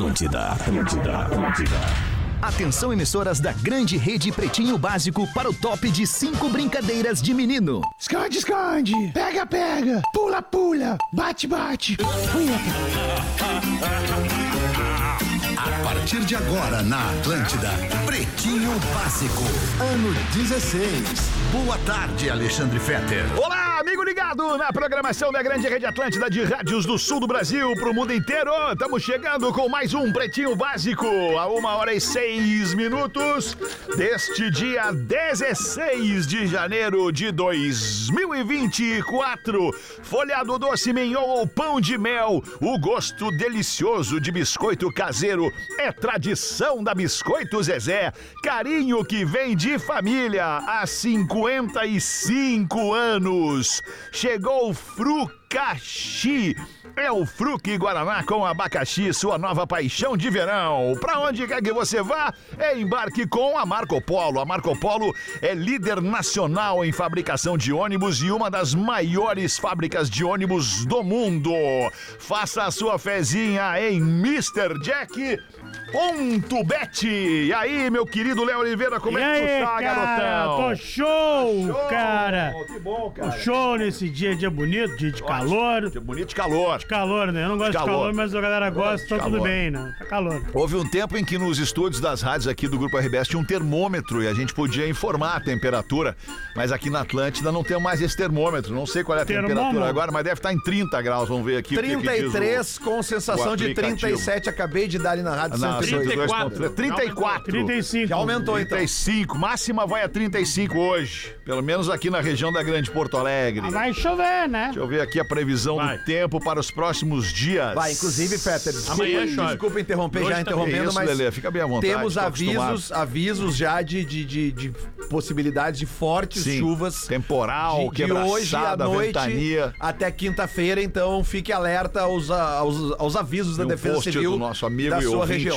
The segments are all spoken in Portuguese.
Atlântida, Atlântida, Atlântida. Atenção, emissoras da grande rede Pretinho Básico para o top de cinco brincadeiras de menino. Esconde, esconde. Pega, pega. Pula, pula. Bate, bate. A partir de agora na Atlântida, Pretinho Básico, ano 16. Boa tarde, Alexandre Fetter. Olá, ligado na programação da grande rede Atlântida de rádios do sul do Brasil pro mundo inteiro. Estamos chegando com mais um Pretinho Básico a uma hora e seis minutos deste dia 16 de janeiro de 2024. Folhado doce mignon ou pão de mel, o gosto delicioso de biscoito caseiro é tradição da Biscoito Zezé. Carinho que vem de família há 55 anos. Chegou o Frucaxi. É o Fruque Guaraná com abacaxi, sua nova paixão de verão. Pra onde quer que você vá, embarque com a Marco Polo. A Marco Polo é líder nacional em fabricação de ônibus e uma das maiores fábricas de ônibus do mundo. Faça a sua fezinha em Mr. Jack. Ponto Bet. E aí, meu querido Léo Oliveira, como e é que aí, tu tá, cara? garotão? Tô show, Show! cara. Que bom, Tô cara. show nesse dia, dia bonito, dia de calor. Que bonito de calor. Calor, né? Eu não gosto de calor. calor, mas a galera gosta, então tudo bem, né? Tá calor. Houve um tempo em que nos estúdios das rádios aqui do Grupo RBS tinha um termômetro e a gente podia informar a temperatura, mas aqui na Atlântida não tem mais esse termômetro. Não sei qual é a Termômetro. temperatura agora, mas deve estar em 30 graus. Vamos ver aqui. o que que o- 33 com sensação o de aplicativo. 37. Acabei de dar ali na rádio 102. 102.3. 34. 35. Já aumentou então. 35. Máxima vai a 35 hoje. Pelo menos aqui na região da Grande Porto Alegre. Ah, Vai chover, né? Deixa eu ver aqui a previsão Vai. do tempo para os próximos dias. Vai, inclusive, Peter, desculpa, Amanhã chove. desculpa interromper, Hoje já também. interrompendo, Isso, mas Lelê, fica bem à vontade, temos avisos, avisos já de, de, de, de possibilidades de fortes Sim. chuvas. Temporal, de, de hoje à noite ventania. até quinta-feira, então fique alerta aos, aos, aos avisos da um Defesa Civil do nosso amigo da e sua região.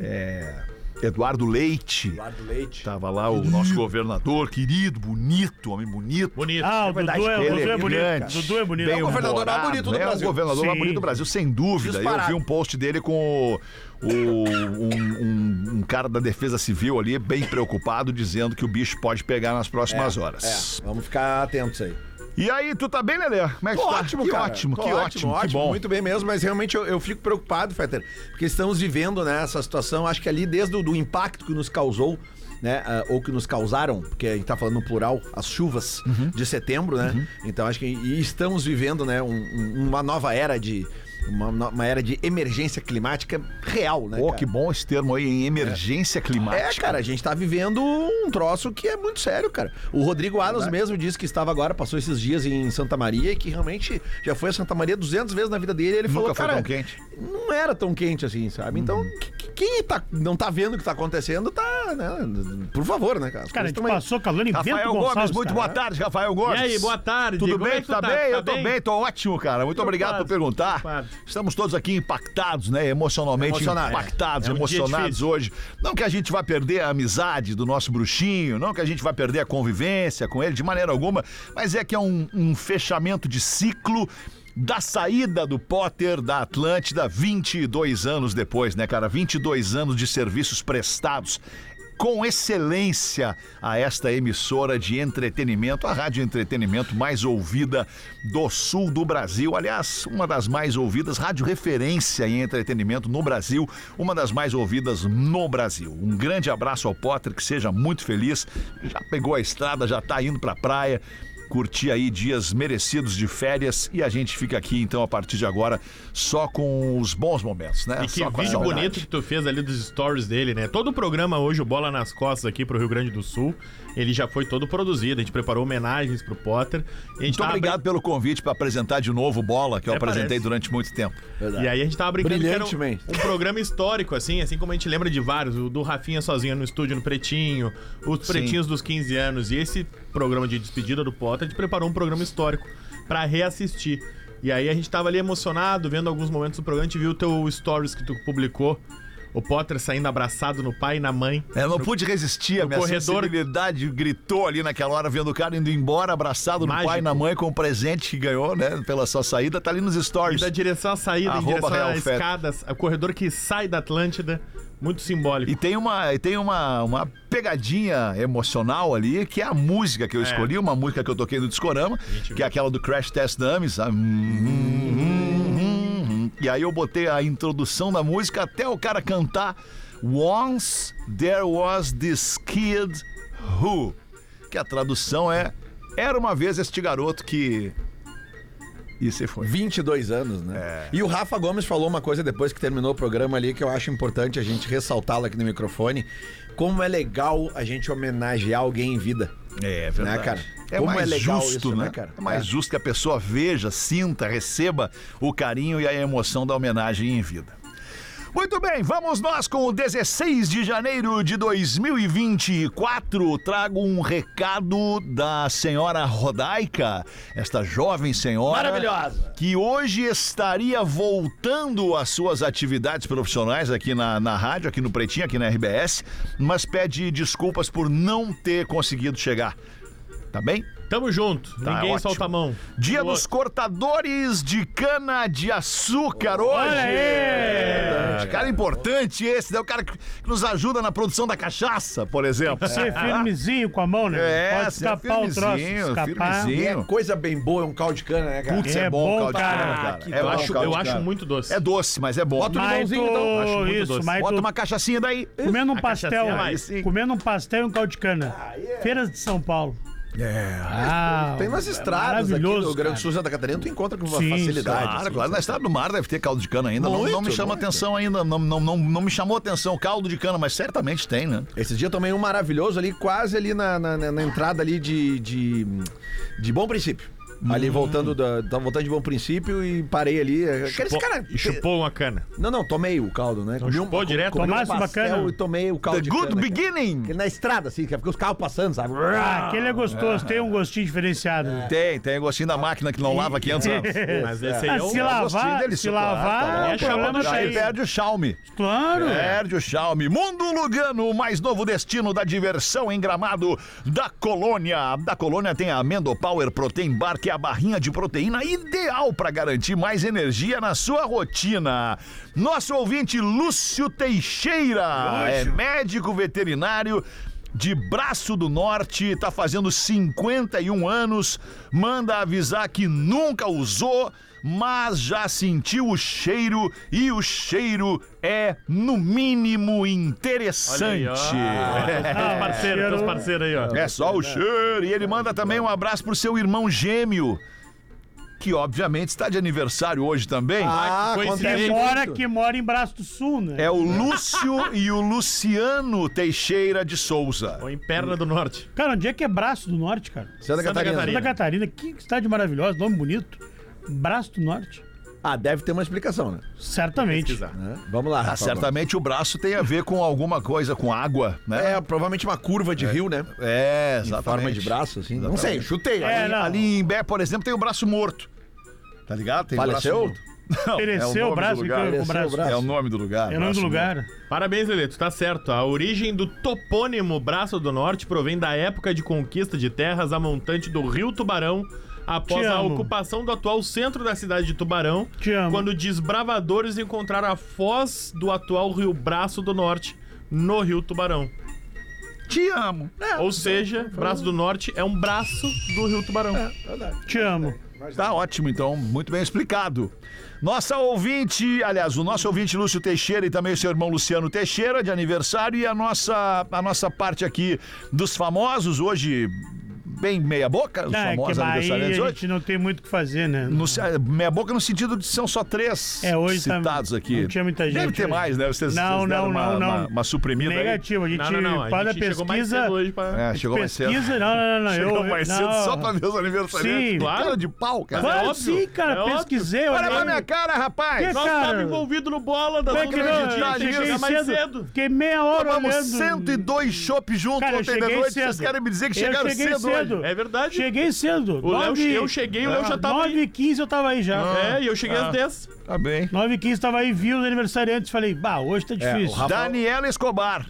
É, Eduardo Leite. Eduardo Leite. Tava lá o nosso governador, querido, bonito, homem bonito. Bonito. Ah, o Dudu é, o Dudu é Elegante, bonito. cara. Dudu é bonito. bem o governador mais bonito do é Brasil. o governador mais bonito do Brasil, sem dúvida. Disparado. Eu vi um post dele com o, o- um, um- um cara da Defesa Civil ali, bem preocupado, dizendo que o bicho pode pegar nas próximas horas. É, vamos ficar atentos aí. E aí, tu tá bem, Lelê? Como é que Tô tá? ótimo, que cara. ótimo, Tô que ótimo, que bom. Muito bem mesmo, mas realmente eu, eu fico preocupado, Fetter, porque estamos vivendo né, essa situação, acho que ali desde o do impacto que nos causou, né, ah, ou que nos causaram, porque a gente tá falando no plural, as chuvas Uhum. de setembro, né? Então acho que estamos vivendo, né, um- um- uma nova era de uma, uma era de emergência climática real, né? Pô, cara? que bom esse termo aí, em emergência climática. É, cara, a gente tá vivendo um troço que é muito sério, cara. O Rodrigo Alas mesmo disse que estava agora, passou esses dias em Santa Maria e que realmente já foi a Santa Maria 200 vezes na vida dele. Ele Nunca falou, foi cara, tão quente. não era tão quente assim, sabe? Então, que- quem tá, não tá vendo o que tá acontecendo, tá, né? Por favor, né, cara? Cara, a gente aí. passou calor em Rafael Bento Gomes, Gonçalves, muito cara. boa tarde, Rafael Gomes. E aí, boa tarde. Tudo Como bem? é tá, tá? bem? Tá eu tô bem? bem, tô ótimo, cara. Muito obrigado por quase, perguntar. quase. Estamos todos aqui impactados, né? Emocionalmente impactados, É um dia emocionados hoje. Não que a gente vai perder a amizade do nosso bruxinho, não que a gente vai perder a convivência com ele de maneira alguma, mas é que é um, um fechamento de ciclo da saída do Potter da Atlântida 22 anos depois, né, cara? 22 anos de serviços prestados com excelência a esta emissora de entretenimento, a rádio entretenimento mais ouvida do sul do Brasil. Aliás, uma das mais ouvidas, rádio referência em entretenimento no Brasil, uma das mais ouvidas no Brasil. Um grande abraço ao Potter, que seja muito feliz. Já pegou a estrada, já tá indo pra praia. Curtir aí dias merecidos de férias e a gente fica aqui então a partir de agora só com os bons momentos, né? E que vídeo bonito que tu fez ali dos stories dele, né? Todo o programa hoje, o Bola nas Costas aqui pro Rio Grande do Sul, ele já foi todo produzido. A gente preparou homenagens pro Potter. E a gente Muito tava obrigado pelo convite para apresentar de novo o Bola, que eu Até apresentei parece. durante muito tempo. E aí a gente tava brincando que era um, um programa histórico, assim, assim como a gente lembra de vários, o do Rafinha sozinho no estúdio no Pretinho, os Sim. Pretinhos dos 15 anos, e esse programa de despedida do Potter, a gente preparou um programa histórico pra reassistir. E aí a gente tava ali emocionado, vendo alguns momentos do programa, a gente viu o teu stories que tu publicou O Potter saindo abraçado no pai e na mãe. Eu não pude resistir, a no minha corredor- sensibilidade gritou ali naquela hora, vendo o cara indo embora, abraçado no Mágico. pai e na mãe com o presente que ganhou, né? Pela sua saída, tá ali nos E stories. da direção à saída, em Arroba direção Real às escadas, o corredor que sai da Atlântida. Muito simbólico. E tem uma, e tem uma, uma pegadinha emocional ali, que é a música que eu escolhi, uma música que eu toquei no Discorama, que é aquela do Crash Test Dummies. a- E aí eu botei a introdução da música até o cara cantar Once There Was This Kid Who, que a tradução é Era uma vez este garoto que... E você foi. 22 anos, né? É. E o Rafa Gomes falou uma coisa depois que terminou o programa ali que eu acho importante a gente ressaltá-la aqui no microfone. Como é legal a gente homenagear alguém em vida. É Né, cara? É Como mais é legal justo, isso, né? né, cara? É mais É. justo que a pessoa veja, sinta, receba o carinho e a emoção da homenagem em vida. Muito bem, vamos nós com o 16 de janeiro de 2024. Trago um recado da senhora Rodaica, esta jovem senhora. Maravilhosa. Que hoje estaria voltando às suas atividades profissionais aqui na, na rádio, aqui no Pretinho, aqui na RBS, mas pede desculpas por não ter conseguido chegar. Tá bem? Tamo junto. Tá, Ninguém ótimo. solta a mão. Dia Boa. dos cortadores de cana de açúcar hoje. Olha aí! É, cara importante esse, né? O cara que nos ajuda na produção da cachaça, por exemplo. Ser firmezinho com a mão, né? É, Pode ser escapar o troço. firmezinho, Escapar. firmezinho. E é coisa bem boa, é um caldo de cana, né, cara? Putz, é, É bom, bom, caldo de cara. cana, cara. Que É Eu bom acho, caldo eu de acho cana. muito doce. É doce, mas é bom. Bota um limãozinho, então. Acho muito isso, doce. Bota tu, uma cachaçinha daí. comendo um A pastel, comendo um pastel e um caldo de cana. Feiras de São Paulo. É. Ah, Tem nas é estradas aqui no Rio Grande do. Sul, Santa Catarina, tu encontra com Sim, facilidade. Claro, assim, claro. Na estrada do mar deve ter caldo de cana ainda. não, não me Muito, chama muito. atenção ainda. Não, não, não, não me chamou atenção caldo de cana, mas certamente tem, né? Esse dia eu tomei um maravilhoso ali, quase ali na, na, na- na entrada ali de, de, de Bom Princípio. Ali voltando da. Tava voltando de Bom Princípio e parei ali. Aqueles Chupou- cara. E chupou uma cana. Não, não, tomei o caldo, né? Comi chupou direto? comi um Tomasse uma pastel cana? E tomei o caldo The de good cana, cara. beginning. Aquele Na estrada, assim, que é porque os carros passando, sabe? Ah, aquele é gostoso, tem um gostinho diferenciado. Tem, tem gostinho da máquina que não lava há 500 anos. Mas esse aí Ah, é o... se gostinho lavar, delicioso, se claro, lavar, tá o bom. É problema tá Aí aí. perde o Xiaomi. Claro. Perde o Xiaomi. Mundo Lugano, o mais novo destino da diversão em gramado da Colônia. Da Colônia tem a Amendo Power Protein Bar, que é a barrinha de proteína ideal para garantir mais energia na sua rotina. Nosso ouvinte Lúcio Teixeira é médico veterinário. De Braço do Norte, tá fazendo 51 anos, manda avisar que nunca usou, mas já sentiu o cheiro e o cheiro é, no mínimo, interessante. Teus parceiros, teus parceiros aí, ó. É só o cheiro. E ele manda também um abraço pro seu irmão gêmeo, que obviamente está de aniversário hoje também. Ah, Que Que mora, que mora em Braço do Sul, né? É o Lúcio e o Luciano Teixeira de Souza. Ou em Perna do Norte. Cara, onde é que é Braço do Norte, cara? Santa Catarina. Santa Catarina. Que cidade maravilhosa, nome bonito. Braço do Norte. Ah, deve ter uma explicação, né? Certamente. Né? Vamos lá. Ah, certamente o braço tem a ver com alguma coisa, com água, né? É, provavelmente uma curva de rio, né? É, Em exatamente. forma de braço, assim. Não sei, chutei. É, ali. Ali em Bé, por exemplo, tem o braço morto. Tá ligado? Tem Faleceu? braço morto. Não, Pereceu é o braço, o braço. braço. É o nome do lugar. É o nome do lugar. Parabéns, Lelê, tu tá certo. A origem do topônimo Braço do Norte provém da época de conquista de terras a montante do Rio Tubarão, após a ocupação do atual centro da cidade de Tubarão, Te amo. quando desbravadores encontraram a foz do atual Rio Braço do Norte no Rio Tubarão. Te amo. Ou seja, Braço do Norte é um braço do Rio Tubarão. Te amo. Tá ótimo, então, muito bem explicado. Nossa ouvinte, aliás, o nosso ouvinte Lúcio Teixeira e também o seu irmão Luciano Teixeira, de aniversário, e a nossa, a nossa parte aqui dos famosos, hoje, bem meia-boca, os Ah, é que famosos aí aniversariantes a hoje. gente não tem muito o que fazer, né? No, meia boca no sentido de são só três É, hoje tá- citados aqui. não tinha muita gente Deve ter hoje. mais, né? Vocês, Não, vocês deram não, uma, não, não. Uma, uma suprimida aí. Negativo, a gente Não, não, não. A faz a mais pesquisa. cedo hoje pra... É, chegou mais cedo. não, não, não. Chegou eu, mais não. cedo só pra ver os aniversariantes. Sim. Claro. Cara de pau, cara. Claro, óbvio, sim, cara, é pesquisei. Olha pra minha cara, rapaz. Que Nós cara? estávamos envolvidos no bola das Como é não? cheguei mais cedo. Fiquei meia hora Tomamos olhando. 102 chopp junto ontem de noite. Vocês querem me dizer que chegaram cedo, cedo. Cedo. É verdade. Cheguei cedo. O Léo, Nove- eu cheguei o Léo já tava 9 aí. e 15 eu tava aí já. É, e eu cheguei Ah. às 10. Tá bem. 9 e 15 tava aí, vi os aniversariantes. Falei, bah, hoje tá difícil. o Rafa- Daniela Escobar.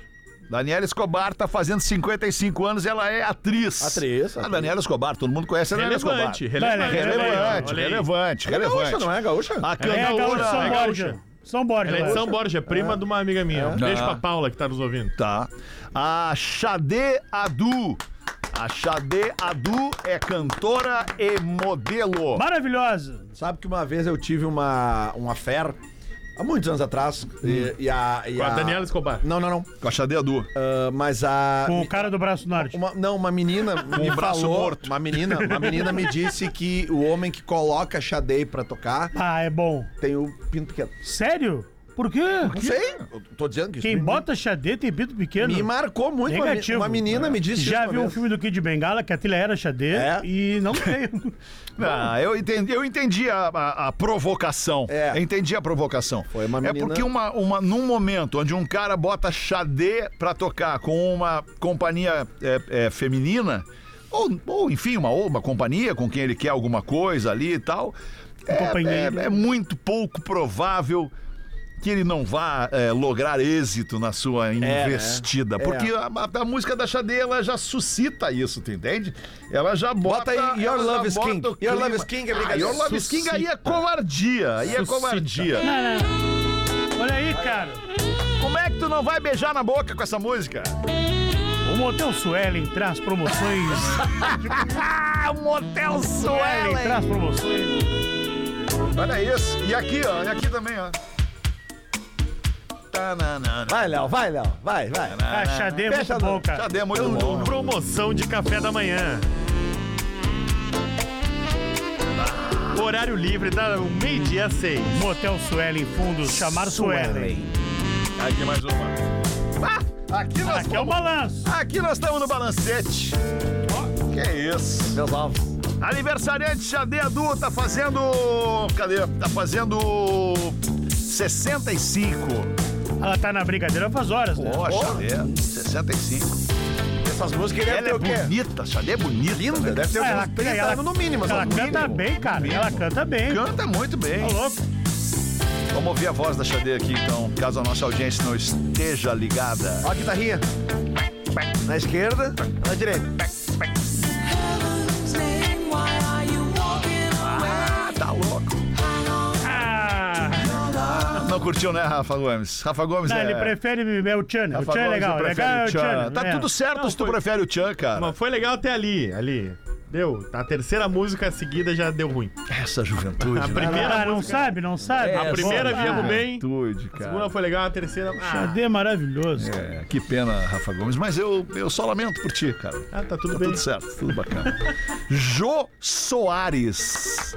Daniela Escobar tá fazendo 55 anos, ela é atriz. Atriz, A atriz. Daniela Escobar, todo mundo conhece a Daniela Escobar. Relevante, Olha, relevante. Relevante, Olha aí. relevante, É gaúcha, relevante. não é gaúcha? A Ela é gaúcha de cantora... São é Borja. gaúcha. São Borja. Ela é de. São Borja, prima de uma amiga minha. Um beijo Ah. pra Paula que tá nos ouvindo. Tá. A Xadê Adu. A Xadê Adu é cantora e modelo. Maravilhosa. Sabe que uma vez eu tive uma, uma fé há muitos anos atrás. E, e a, e Com a Daniela Escobar. Não, não, não. Com a Xadê Adu. Ah, mas a. Com o cara do braço norte. Uma, não, uma menina me o braço falou, morto. Uma menina, uma menina me disse que o homem que coloca Xadei pra tocar Ah, é bom. tem o pinto pequeno. Sério? Por quê? Não sei, eu tô dizendo que isso Quem me, bota xadê tem pinto pequeno. me marcou muito. Uma, me- Negativo. uma menina me disse Já isso viu uma um vez. filme do Kid Bengala que a trilha era xadê É? e não tem. Ah, eu entendi, eu entendi a, a- a provocação. É. Eu entendi a provocação. Foi uma É menina- porque uma, uma, num momento onde um cara bota Xadê pra tocar com uma companhia é, é, feminina, ou, ou enfim, uma, ou uma companhia com quem ele quer alguma coisa ali e tal, é, companheiro. é- é muito pouco provável que ele não vá é, lograr êxito na sua investida. É. Porque a, a- a música da Xadê, ela já suscita isso, tu entende? Ela já bota... Bota aí, Your Love is King. o Your. Love is King é Ah, brincadeira. Your Love is King aí é covardia. Aí é Suscita. covardia. Não, não. Olha aí, cara. Como é que tu não vai beijar na boca com essa música? O Motel Suelen traz promoções. Ah, Motel Suelen traz promoções. Olha isso. E aqui, ó. E aqui também, ó. Vai, Léo, vai, Léo. Vai, vai. Ah, xadê é muito Fecha, bom, cara. Cadê? Muito bom. Promoção de café da manhã. Horário livre, da um meio-dia às seis. Motel Suelen Fundos, chamar Suelen. Aqui mais uma. Ah, aqui nós Aqui é o balanço. Aqui nós estamos no balancete. Ó, que isso. Meus ovos. Aniversariante Xadê Adu tá fazendo. Cadê? Tá fazendo. 65. Ela tá na brincadeira faz horas, né? Ó, Xadê, 65. Essas músicas Ela devem é ter o quê? bonita, Xadê é bonita. Linda, né? deve ter Ah, uns 30 ela, anos no mínimo. ela canta bem, cara. Ela canta bem. Canta muito bem. Tá louco. Vamos ouvir a voz da Xadê aqui, então, caso a nossa audiência não esteja ligada. Ó a guitarrinha. Na esquerda, na direita. Não curtiu, né, Rafa Gomes? Rafa Gomes não, é... ele prefere o Tchan. O Tchan é legal. Legal é o Tchan. Tchan. Tá é. tudo certo Não, se tu foi- prefere o Tchan, cara. Mas foi legal até ali, ali. Deu. A terceira música seguida já deu ruim. Essa juventude, A né? primeira Ah, não música- sabe, não sabe. É, A primeira viemos bem. Juventude, A cara. segunda foi legal, a terceira. Ah, Xadê é maravilhoso. É, que pena, Rafa Gomes, mas eu, eu só lamento por ti, cara. ah, tá tudo Tá bem. tudo certo, tudo bacana. Jô Soares.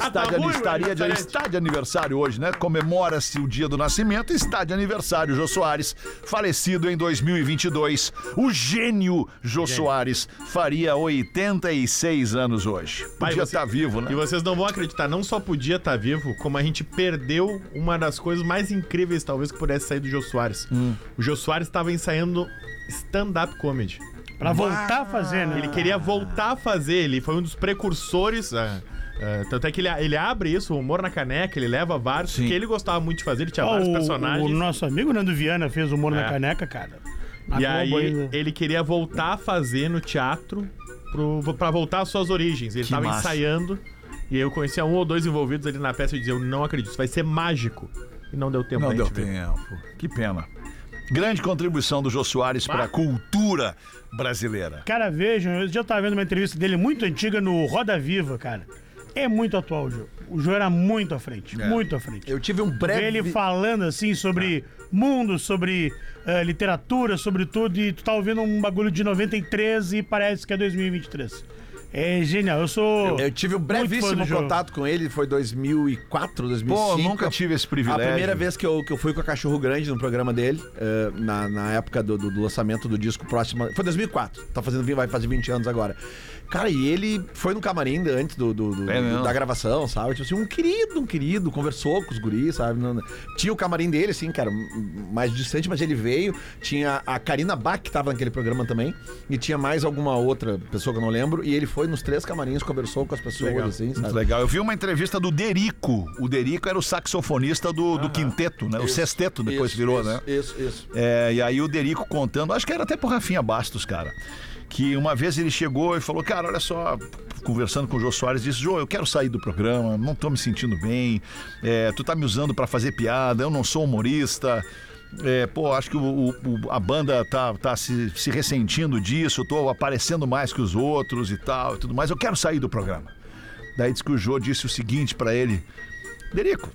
Ah, Está, tá de, ruim, estaria de, está de aniversário hoje, né? Comemora-se o dia do nascimento e está de aniversário Jô Soares, falecido em 2022. O gênio Jô Soares faria 86 anos hoje. Podia estar vivo, né? E vocês não vão acreditar, não só podia estar vivo, como a gente perdeu uma das coisas mais incríveis, talvez, que pudesse sair do Jô Soares. Hum. O Jô Soares estava ensaiando stand-up comedy. Pra voltar a fazer, né? Ele queria voltar a fazer, ele foi um dos precursores. ah, ah, tanto é que ele, ele abre isso, o humor na caneca, ele leva vários, Sim. que ele gostava muito de fazer, ele tinha Ó, vários o, personagens. o nosso amigo Nando Viana fez humor na É. caneca, cara. Na E aí ainda. ele queria voltar a fazer no teatro pro, pra voltar às suas origens. Ele Que tava massa. ensaiando e eu conhecia um ou dois envolvidos ali na peça e dizia, eu não acredito, isso vai ser mágico. E não deu tempo Não pra deu tempo. Que pena. Grande contribuição do Jô Soares para a cultura brasileira. Cara, vejam, eu já tava vendo uma entrevista dele muito antiga no Roda Viva, cara. É muito atual o Jô. O Jô era muito à frente, É. muito à frente. Eu tive um breve... ele falando assim sobre mundo, sobre eh, literatura, sobre tudo, e tu tá ouvindo um bagulho de 93 e parece que é 2023. É genial, eu sou. Eu tive um brevíssimo contato com ele, foi 2004, 2005. Pô, nunca tive esse A privilégio. primeira vez que eu, que eu fui com a Cachorro Grande no programa dele, eh, na, na época do, do- do lançamento do disco próximo. Foi 2004, tá fazendo, vai fazer 20 anos agora. Cara, e ele foi no camarim antes do, do- do- É da gravação, sabe? Tipo assim, um querido, um querido, conversou com os guris, sabe? Tinha o camarim dele, assim, cara, mais distante, mas ele veio. Tinha a Karina Bach, que tava naquele programa também, e tinha mais alguma outra pessoa que eu não lembro, e ele foi nos três camarins, conversou com as pessoas, assim, Muito sabe? legal. Eu vi uma entrevista do Derico. O Derico era o saxofonista do, do quinteto, né? O sexteto depois Isso, virou, isso, né? Isso, isso. É, e aí o Derico contando, acho que era até pro Rafinha Bastos, cara. Que uma vez ele chegou e falou, cara, olha só, conversando com o Jô Soares, disse, Jô, eu quero sair do programa, não tô me sentindo bem, é, tu tá me usando pra fazer piada, eu não sou humorista. É, pô, acho que o- o- a banda tá, tá se, se ressentindo disso, eu tô aparecendo mais que os outros e tal e tudo mais, eu quero sair do programa. Daí disse que o Jô disse o seguinte pra ele, Derico,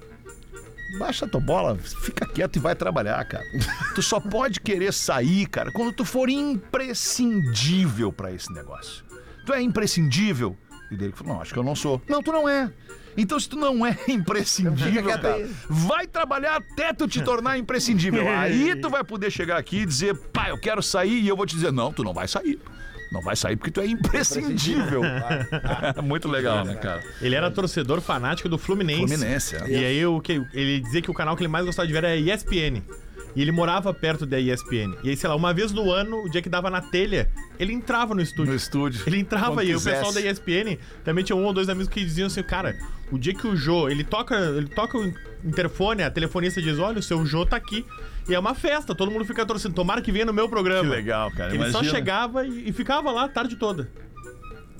baixa tua bola, fica quieto e vai trabalhar, cara. Tu só pode querer sair, cara, quando tu for imprescindível pra esse negócio. Tu é imprescindível? E dele falou: Não, acho que eu não sou. Não, tu não é. Então, se tu não é imprescindível, cara, vai trabalhar até tu te tornar imprescindível. Aí tu vai poder chegar aqui e dizer, pá, eu quero sair, e eu vou te dizer, não, tu não vai sair. Não vai sair porque tu é imprescindível. Muito legal, né, cara? Ele era torcedor fanático do Fluminense. Fluminense, é. E aí o que ele dizia que o canal que ele mais gostava de ver era ESPN. E ele morava perto da ESPN. E aí, sei lá, uma vez no ano, o dia que dava na telha, ele entrava no estúdio. No estúdio. Ele entrava Quando e o pessoal da ESPN também tinha um ou dois amigos que diziam assim, cara, o dia que o Jô, ele toca, ele toca o interfone, a telefonista diz, olha, o seu Jô tá aqui. E é uma festa, todo mundo fica torcendo, tomara que venha no meu programa. Que legal, cara. Ele só Imagina. chegava e, e ficava lá a tarde toda.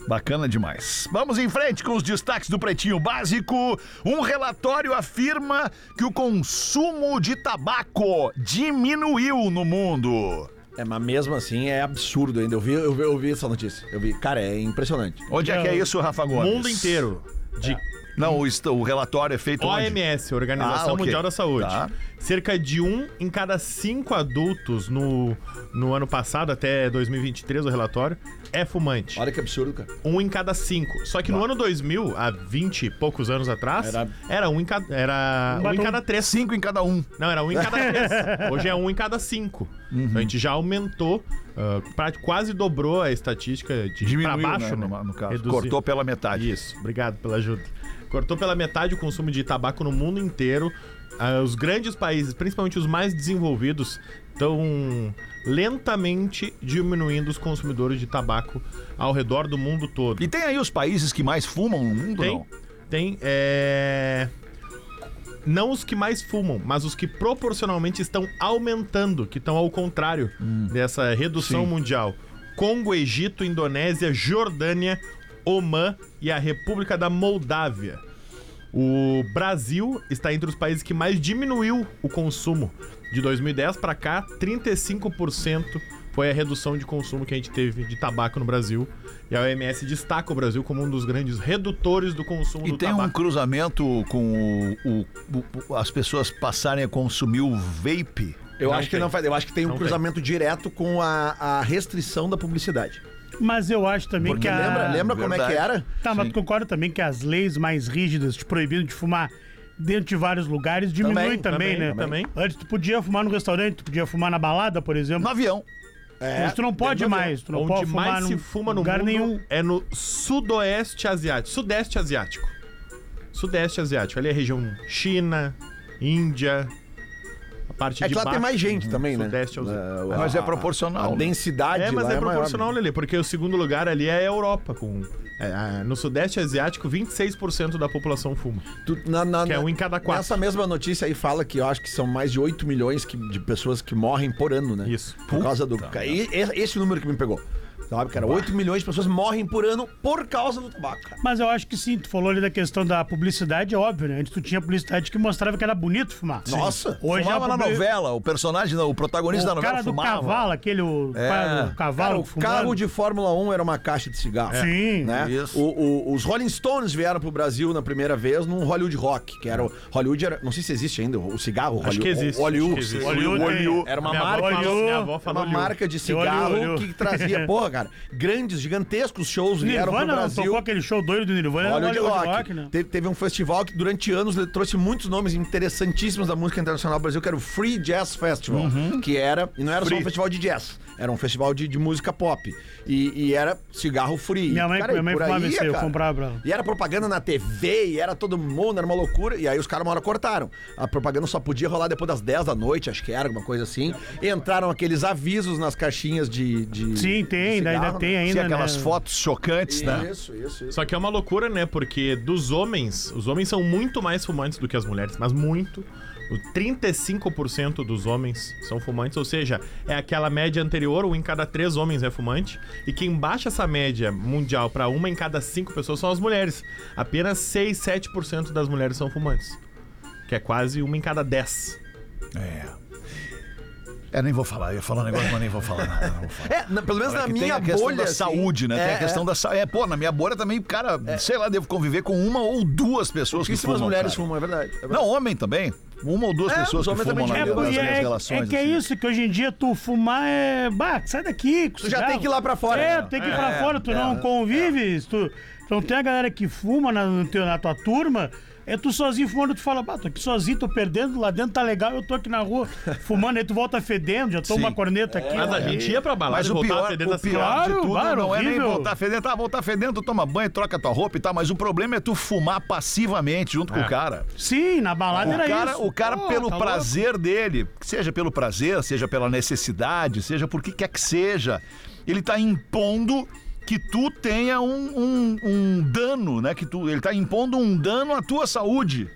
Bacana demais. Vamos em frente com os destaques do Pretinho Básico. Um relatório afirma que o consumo de tabaco diminuiu no mundo. É, mas mesmo assim é absurdo ainda. Eu vi, eu vi, eu vi essa notícia. Eu vi. Cara, é impressionante. Onde é que é isso, Rafa Gomes? Mundo inteiro. De Não, o, est- o relatório é feito onde? OMS, Organização Ah, ok. Mundial da Saúde. Tá. Cerca de um em cada cinco adultos no, no ano passado, até 2023, o relatório, é fumante. Olha que absurdo, cara. Um em cada cinco. Só que no ano 2000, há 20 e poucos anos atrás, Era- era, um em cada, era um em batom. cada três. Cinco em cada um. Não, era um em cada três. Hoje é um em cada cinco. Uhum. Então a gente já aumentou, ah, pra- quase dobrou a estatística de Diminuiu, pra baixo, né, né? no, no caso. Reduziu. Cortou pela metade. Isso, obrigado pela ajuda. Cortou pela metade o consumo de tabaco no mundo inteiro. Ah, os grandes países, principalmente os mais desenvolvidos, estão lentamente diminuindo os consumidores de tabaco ao redor do mundo todo. E tem aí os países que mais fumam no mundo, Tem, não? tem, é... Não os que mais fumam, mas os que proporcionalmente estão aumentando, que estão ao contrário dessa redução Sim. mundial. Congo, Egito, Indonésia, Jordânia, Omã e a República da Moldávia. O Brasil está entre os países que mais diminuiu o consumo. De 2010 para cá, 35% foi a redução de consumo que a gente teve de tabaco no Brasil. E a OMS destaca o Brasil como um dos grandes redutores do consumo E do tem um tabaco. cruzamento com o, o- o- as pessoas passarem a consumir o vape. Eu Não acho que tem. não faz. Eu acho que tem um Não cruzamento direto com a, a restrição da publicidade. Mas eu acho também Porque que a... lembra, lembra como é que era? Tá, mas tu concorda também que as leis mais rígidas te proibindo de fumar dentro de vários lugares diminuem também, também, né? também. Antes tu podia fumar no restaurante, tu podia fumar na balada, por exemplo. No avião. É, Mas tu não pode do mais, tu não Onde pode fumar mais se num fuma no lugar mundo nenhum. é no sudoeste asiático. Sudeste asiático. Sudeste asiático. Ali é a região China, Índia, a parte É de que lá tem baixo. mais gente também, né? Sudeste asiático. Ah, Mas é proporcional. A né? densidade É, mas lá é maior. proporcional, Lelê, porque o segundo lugar ali é a Europa, com... é, ah, no Sudeste Asiático, 26% da população fuma. Tu- na- na- Que é um em cada quatro. Nessa mesma notícia aí fala que eu acho que são mais de 8 milhões que- de pessoas que morrem por ano, né? Isso. Por causa do. E- e- Esse número que me pegou. Sabe, cara? 8 milhões de pessoas morrem por ano por causa do tabaco, cara. Mas eu acho que sim, tu falou ali da questão da publicidade, é óbvio, né? Antes tu tinha publicidade que mostrava que era bonito fumar. Nossa! Hoje Fumava a na novela, o personagem, o protagonista da O novela cara do fumava. cavalo, aquele o É. cara do Cara, cavalo o fumando. carro de Fórmula 1 era uma caixa de cigarro. Sim. Né? Isso. O- o- os Rolling Stones vieram pro Brasil na primeira vez num Hollywood Rock, que era o Hollywood era, não sei se existe ainda o cigarro, Acho Hollywood, que existe, o Hollywood, acho que existe. Hollywood tem- era uma minha, marca, avó falou, Olhou. minha avó era falou uma marca de cigarro que trazia, porra, cara. Grandes, gigantescos shows vieram pro Nirvana não Brasil. tocou aquele show doido do Nirvana. Hollywood no Hollywood Rock. né? Teve, teve um festival que durante anos ele trouxe muitos nomes interessantíssimos da música internacional do Brasil, que era o Free Jazz Festival. Que era, e não era só um festival de jazz, era um festival de, de música pop. E, e era cigarro free. Minha mãe, Cara, minha mãe por fumava esse aí, eu comprava pra ela. E era propaganda na TV, e era todo mundo, era uma loucura. E aí os caras uma hora cortaram. A propaganda só podia rolar depois das 10 da noite, acho que era alguma coisa assim. Entraram aqueles avisos nas caixinhas de. de Sim, tem, de ainda, ainda cigarro, tem né? ainda, Tinha aquelas né? fotos chocantes, né? Isso, isso, isso. Só que é uma loucura, né? Porque dos homens, os homens são muito mais fumantes do que as mulheres, mas muito. O 35% dos homens são fumantes, ou seja, é aquela média anterior, um em cada três homens é fumante. E quem baixa essa média mundial para uma em cada cinco pessoas são as mulheres. Apenas 6, 7% das mulheres são fumantes. Que é quase uma em cada dez. É, nem vou falar. Eu ia falar um negócio, mas nem vou falar nada. Não vou falar. É, na- pelo menos Agora na que tem minha a bolha. da assim, saúde, né? tem é, a questão da saúde. É, pô, na minha bolha também, cara, sei lá, devo conviver com uma ou duas pessoas que fumam. mulheres cara. fumam, é verdade. é verdade. Não, homem também. Uma ou duas É, pessoas que fumam também na, tinham nas É, minhas é, relações. é que é assim. isso, que hoje em dia tu fumar é. Bah, sai daqui. Tu já tem que ir lá pra fora. É, tu tem que ir pra fora, tu não convive, tu, tu não tem a galera que fuma na, na tua turma. É tu sozinho fumando, tu fala, bah, tô aqui sozinho, tô perdendo, lá dentro tá legal, eu tô aqui na rua fumando, aí tu volta fedendo, já toma Sim. uma corneta aqui. Mas a aí- gente ia pra balada Mas e o pior, fedendo o assim. pior Claro, de tudo claro, não é nem horrível. voltar fedendo. Tá, voltar fedendo, tu toma banho, troca tua roupa e tal. Mas o problema é tu fumar passivamente junto com o cara. Sim, na balada O era cara, isso. o cara Pô, pelo tá louco. prazer dele, seja pelo prazer, seja pela necessidade, seja por que quer que seja, ele tá impondo que tu tenha um, um- um dano, né? Que tu, ele tá impondo um dano à tua saúde.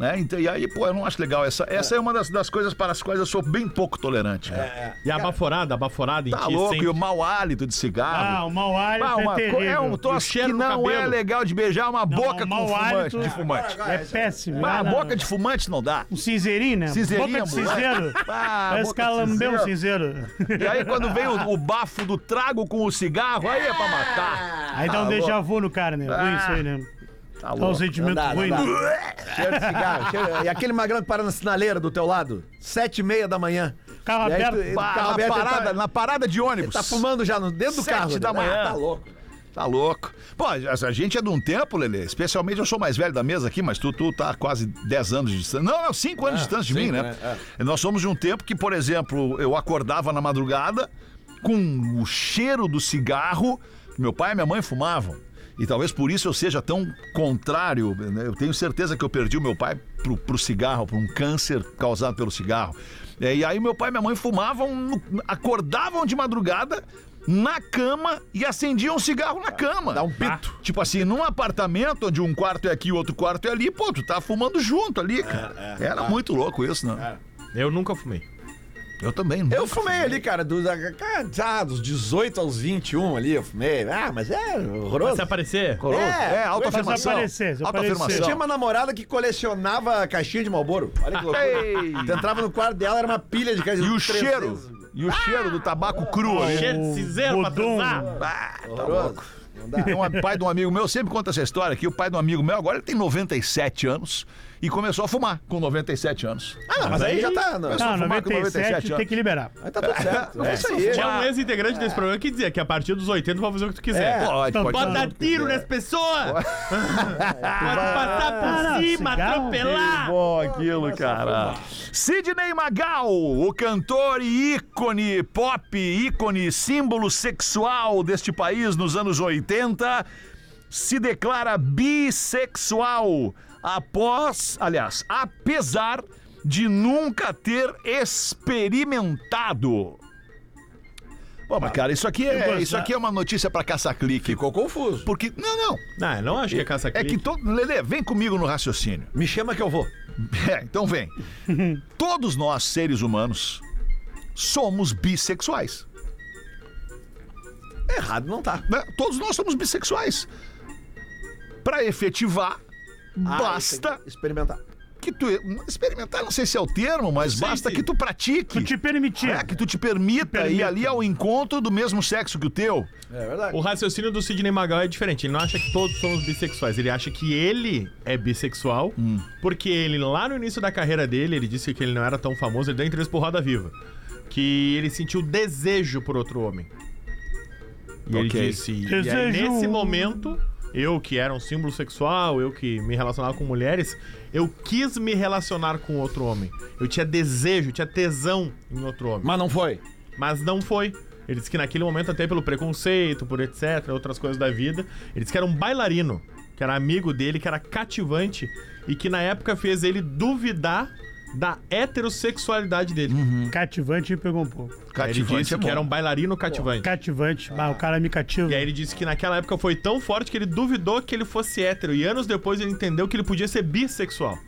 Né? Então, e aí, pô, eu não acho legal. Essa, essa é uma das, das coisas para as quais eu sou bem pouco tolerante. cara. E a baforada, a baforada em Tá louco, sempre. e o mau hálito de cigarro. Ah, o mau hálito Ah, uma é co- terrível. é um troço que não é cabelo. legal de beijar uma boca o com fumante, hálito- de fumante. É péssimo. Ah, Ah, não. boca de fumante não dá. Um cinzeirinho, né? Cinzeirinho, Boca de cinzeiro. Ah, Parece boca calambeu um cinzeiro. E aí, quando vem o, o bafo do trago com o cigarro, aí é pra matar. Aí dá um Tá déjà vu no cara, né? Ruim isso aí, né? Tá um louco. sentimento Não dá, não ruim, dá. né? Cheiro de cigarro. cheiro- E aquele magrão que para na sinaleira do teu lado, sete e meia da manhã. Carro E aí tu- aberto. Pá, carro na, aberto, ele parada, tá- na parada de ônibus. Tá fumando já no, dentro do Sete carro. da manhã. Ah, tá louco. Tá louco. Pô, a a gente é de um tempo, Lelê. Especialmente eu sou mais velho da mesa aqui, mas tu, tu tá quase 10 anos de distância. Não, não, 5 anos de distância de mim, né? né? Nós somos de um tempo que, por exemplo, eu acordava na madrugada com o cheiro do cigarro que meu pai e minha mãe fumavam. E talvez por isso eu seja tão contrário. né? Eu tenho certeza que eu perdi o meu pai pro, pro cigarro, por um câncer causado pelo cigarro. É, e aí meu pai e minha mãe fumavam, acordavam de madrugada na cama e acendiam um cigarro na cama. Dá um pito. Tipo assim, num apartamento onde um quarto é aqui e o outro quarto é ali, pô, tu tá fumando junto ali, cara. Era muito louco isso, né? Eu nunca fumei. Eu também. Eu nunca fumei ali, cara, dos, ah, dos 18 aos 21 ali, eu fumei. Ah, mas é horroroso. Se aparecer, Horroroso. É, É, autoafirmação. se aparecer, se Autoafirmação. Eu tinha uma namorada que colecionava caixinha de Malboro. Olha que loucura. Ei. Tu entrava no quarto dela, era uma pilha de caixinha E o cheiro? vezes. E o cheiro do tabaco cru ali. cheiro de cinzeiro pra transar. Ah, tá louco. Tem um pai de um amigo meu, sempre conta essa história aqui. O pai de um amigo meu, agora ele tem 97 anos e começou a fumar com 97 anos. Ah, não, mas aí já tá. Não, Não, fumar com 97 97 tem que liberar. aí tá tudo certo. É, isso aí. Tinha um ex-integrante desse programa que dizia que a partir dos 80 tu pode fazer o que tu quiser. É. Pode, Então, pode. bota- Bota tiro nas pessoas! Pode passar por Ah, cima, cigarro, atropelar! Bom aquilo, cara. Sidney Magal, o cantor e ícone pop, ícone, símbolo sexual deste país nos anos 80, se declara bissexual após, aliás, apesar de nunca ter experimentado. Pô, mas cara, isso aqui é, isso aqui é uma notícia pra caça-clique. Ficou confuso. Porque, não, não, Não, eu não acho que é é caça-clique. que todo... Lelê, vem comigo no raciocínio. Me chama que eu vou. É, então vem. Todos nós, seres humanos, somos bissexuais. Errado não tá. né? Todos nós somos bissexuais. Pra efetivar, Ah, basta tem que experimentar. que tu. Experimentar, não sei se é o termo, mas sei basta que tu pratique. Tu te permitir. É, que tu te permita, permita. ir ali ao encontro do mesmo sexo que o teu. É verdade. O raciocínio do Sidney Magal é diferente. Ele não acha que todos somos bissexuais. Ele acha que ele é bissexual, porque ele, lá no início da carreira dele, ele disse que ele não era tão famoso, ele deu entrevista pro Roda Viva. Que ele sentiu desejo por outro homem. E ele Ok. disse. E aí, Desejo- nesse momento, eu que era um símbolo sexual, eu que me relacionava com mulheres, eu quis me relacionar com outro homem. Eu tinha desejo, tinha tesão em outro homem. Mas não foi. Mas não foi. Ele disse que naquele momento, até pelo preconceito, por etc., outras coisas da vida, ele disse que era um bailarino, que era amigo dele, que era cativante e que na época fez ele duvidar da heterossexualidade dele. Cativante me pegou um pouco. Aí ele Cativante disse é que era um bailarino cativante. Cativante. Ah, o cara me cativa. E aí ele disse que naquela época foi tão forte que ele duvidou que ele fosse hétero. E anos depois ele entendeu que ele podia ser bissexual.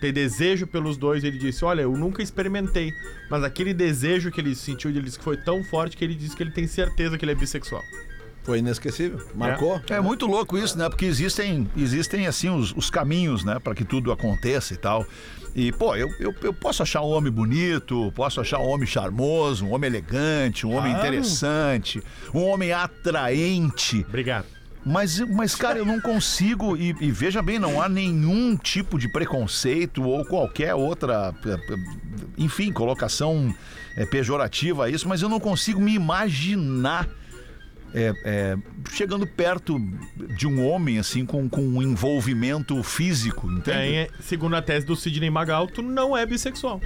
Ter desejo pelos dois. Ele disse: Olha, eu nunca experimentei. Mas aquele desejo que ele sentiu, ele disse que foi tão forte que ele disse que ele tem certeza que ele é bissexual. Foi inesquecível. Marcou? É muito louco isso, né? Porque existem, existem assim, os, os caminhos, né? Para que tudo aconteça e tal. E, pô, eu, eu, eu posso achar um homem bonito, posso achar um homem charmoso, um homem elegante, um homem interessante, um homem atraente. Obrigado. Mas, mas, cara, eu não consigo. E, e veja bem, não há nenhum tipo de preconceito ou qualquer outra, eh, eh, enfim, colocação eh, pejorativa a isso, mas eu não consigo me imaginar. Eh, eh, chegando perto de um homem assim com, com um envolvimento físico, entende? Tem, segundo a tese do Sidney Magal, tu não é bissexual.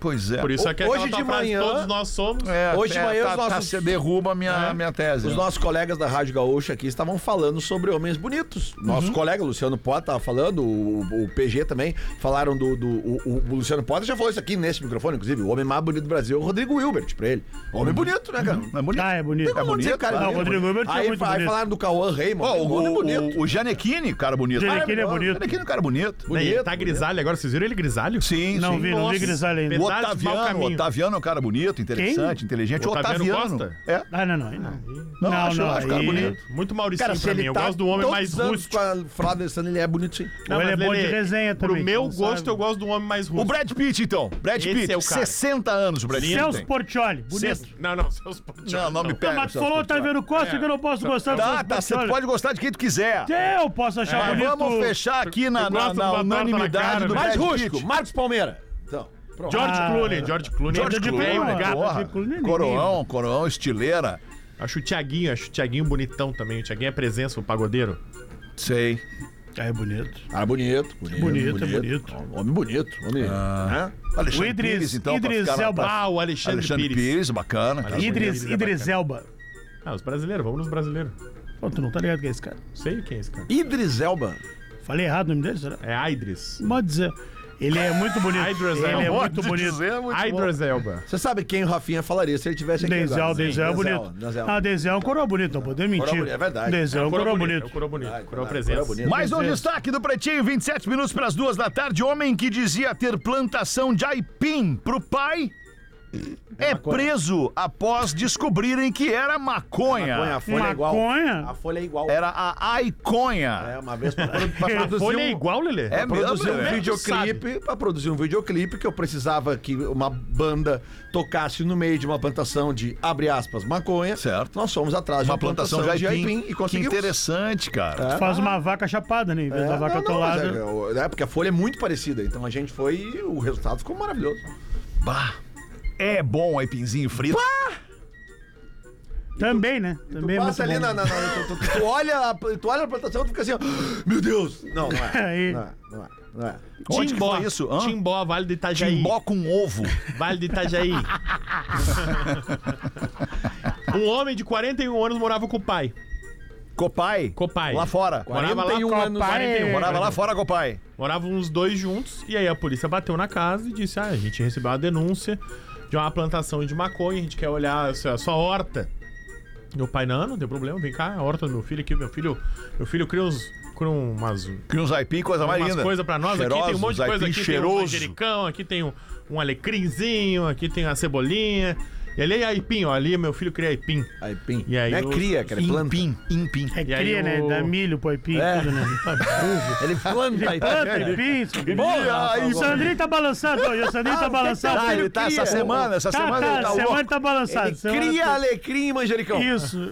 Pois é. Por isso é que Hoje aquela tua de manhã- todos nós somos. É, Hoje de é, manhã tá, os tá, nossos- você derruba a minha, É. minha tese. Os né? nossos colegas da Rádio Gaúcha aqui estavam falando sobre homens bonitos. Nosso colega Luciano Potter estava falando, o, o PG também, falaram do. do o, o Luciano Potter já falou isso aqui nesse microfone, inclusive. O homem mais bonito do Brasil é o Rodrigo Hilbert, pra ele. Homem bonito, né, cara? É bonito. Ah, é bonito. Tem como dizer, cara, Ah, o bonito. Rodrigo Hilbert é aí, muito aí bonito. falaram do Cauã Raymond. Ó, o, homem o, bonito. o, o Janequine, cara bonito. Janequine é bonito. Janequine é um cara bonito. Ele bonito, tá bonito. grisalho agora, vocês viram ele grisalho? Sim, Não vi, não vi grisalho ainda. O Otaviano, o. Otaviano é um cara bonito, interessante, inteligente. O Otaviano Otaviano. Costa? É. Ah, não, não. aí Não, Não, não, acho- não, acho cara bonito. Muito Mauricinho Cara, pra mim. ele Eu tá gosto do homem mais anos rústico. com a Flávia Alessandro, ele é bonito sim. Ou ele é bom de resenha Pro também, meu não gosto, sabe. eu gosto do homem mais O rústico. Brad Pitt, então. Brad Esse Pitt, é o cara. 60 anos o Brad Pitt. Celso. Portioli, bonito. Não, não, seus Não, não me pega. Mas tu Celso falou Portiolli. Otaviano Costa que eu não posso gostar do Tá, Celso tá, você pode gostar de quem tu quiser. Eu posso achar bonito. vamos fechar aqui na, unanimidade do né? Mais Brad rústico, Pitt. Marcos Palmeira. Então, pronto. George Ah, Clooney, George Clooney. George de Clooney, obrigado. porra. George Clooney é Coroão, coroão, estileira. Acho o Thiaguinho, acho o Thiaguinho bonitão também. O Thiaguinho é presença, o pagodeiro. Sei. Ah, é bonito. Ah, bonito, bonito. Bonito, é bonito. Homem bonito, homem. Ah. Né? Alexandre O Idris- Pires, então, pra Idris ficar na- Elba. pra- Ah, o Alexandre, Alexandre Pires. Pires, bacana. cara. Idris, Idris é Idris. Elba. Ah, os brasileiros, vamos nos brasileiros. Pô, tu não tá ligado quem é esse cara? Sei quem é esse cara. Idris Elba. Falei errado o nome dele, será? É Idris. Pode dizer. Ele é muito bonito. Idris ele é Elba. muito bonito. Idris Elba. Você sabe quem o Rafinha falaria se ele tivesse aqui Denzel, agora? Denzel é bonito. Denzel. Ah, Denzel é um coroa bonito, não podemos mentir. é verdade. Denzel é um coroa bonito. É o coroa bonito. Verdade, Coroa presença. Mais um destaque do Pretinho, 27 minutos para as duas da tarde. Homem que dizia ter plantação de aipim pro pai é maconha. preso após descobrirem que era maconha. Maconha, a folha é igual. Maconha? A folha é igual. Era a aiconha. É, uma vez pra, pra A produzir folha um, é igual, Lelê? É pra produzir um videoclipe, pra produzir um videoclipe que eu precisava que uma banda tocasse no meio de uma plantação de, abre aspas, maconha. Certo. Nós fomos atrás de Uma plantação de aipim. e que conseguimos. interessante, cara. É. Faz uma vaca chapada, né? Em vez É, da vaca não, não, mas atolada. é, é, porque a folha é muito parecida, então a gente foi e o resultado ficou maravilhoso. Bah, é bom aipinzinho frito. Também, né? Tu Também é muito passa ali bom. na, na- na- tu, tu- tu olha, a- tu olha a plantação e tu fica assim, ó, meu Deus! Não, não é. Aí. Não é, não é, não é. Onde que Timbó. foi isso? Hã? Timbó, Vale do Itajaí. Timbó com ovo. Vale do Itajaí. um homem de 41 anos morava com o pai. Copai. Copai. Lá fora. Morava lá 41 anos. Copai. 41. Morava lá fora, Copai. Moravam os dois juntos e aí a polícia bateu na casa e disse: Ah, a gente recebeu uma denúncia de uma plantação de maconha, a gente quer olhar a sua, horta. Meu pai, não, não tem problema, vem cá, a horta do meu filho aqui, meu filho, meu filho cria uns. Cria umas, Cria uns aipim, coisa mais linda. coisas pra nós. aqui tem um monte de coisa aqui. cheiroso. Tem um manjericão, aqui tem um, um alecrimzinho, aqui tem a cebolinha. E ali é aipim, ó. Ali meu filho cria aipim. Aipim. E aí não é o- cria, cara, é planta. Impim, impim. É E aí cria, né? o- Dá milho pro aipim É. tudo, né? Tá. Ele planta aipim. Planta aipim. Porra, O Sandrinho tá balançado hoje. O Sandrinho tá balançado. Ah, ele tá essa semana, essa Tá, semana ele tá, tá semana louco. tá balançado. Ele semana cria tá- alecrim e manjericão. Isso.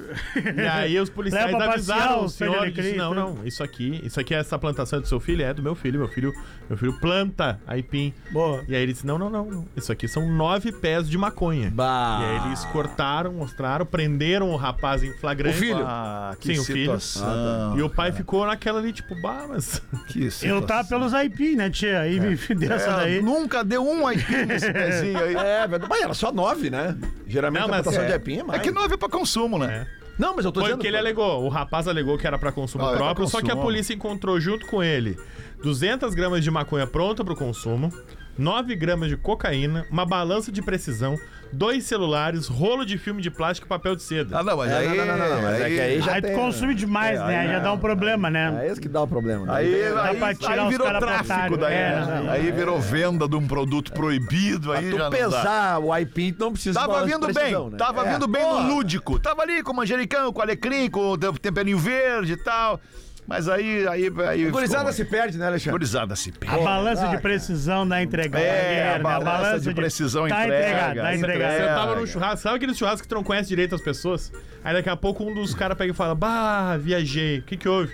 E aí os policiais Leva pra passear avisaram o os senhor e não, tudo. não, isso aqui, isso aqui, essa plantação é do seu filho, é do meu filho, meu filho, meu filho planta aipim. Boa. E aí ele disse, não, não, não, não, isso aqui são nove pés de maconha. Bah. E aí eles cortaram, mostraram, prenderam o rapaz em flagrante. O filho? Ah, que Sim, o filho. situação. E o pai ficou naquela ali, tipo, bah, mas. Que Eu situação. tava pelos aipim, né, tia? Aí me deu essa É, daí. Nunca deu um aipim nesse pezinho aí. É, verdade. Mas era só nove, né? Geralmente Não, a plantação é- de aipim é É mais. que nove é pra consumo, né? Não, mas eu tô Foi o dizendo... que ele alegou. O rapaz alegou que era pra consumo Ah, é pra próprio, só que a consumo. polícia encontrou junto com ele 200 gramas de maconha pronta pro consumo, 9 gramas de cocaína, uma balança de precisão, dois celulares, rolo de filme de plástico e papel de seda. Ah, não, mas É, aí. não, não, não, não, mas é que aí já Aí tu tem- consome demais, né? Aí já dá um problema, né? É esse que dá o problema. né? Aí, Dá aí, pra tirar aí os virou cara pra tráfico daí. É, né? não. Aí virou venda de um produto proibido. Aí tu dá. pesar o aipim, não precisa Tava vindo bem, né? tava É. vindo bem no lúdico. Tava ali com manjericão, com alecrim, com o temperinho verde e tal. Mas aí. aí, aí Gurizada ficou- se perde, né, Alexandre? Gurizada se A perde. balança de caraca. precisão dá entrega. É, a balança de precisão tá entrega, entregado, tá entrega. entregado. Você tava num churrasco, sabe aquele churrasco que tu não conhece direito as pessoas? Aí daqui a pouco um dos caras pega e fala: Bah, viajei, o que que houve?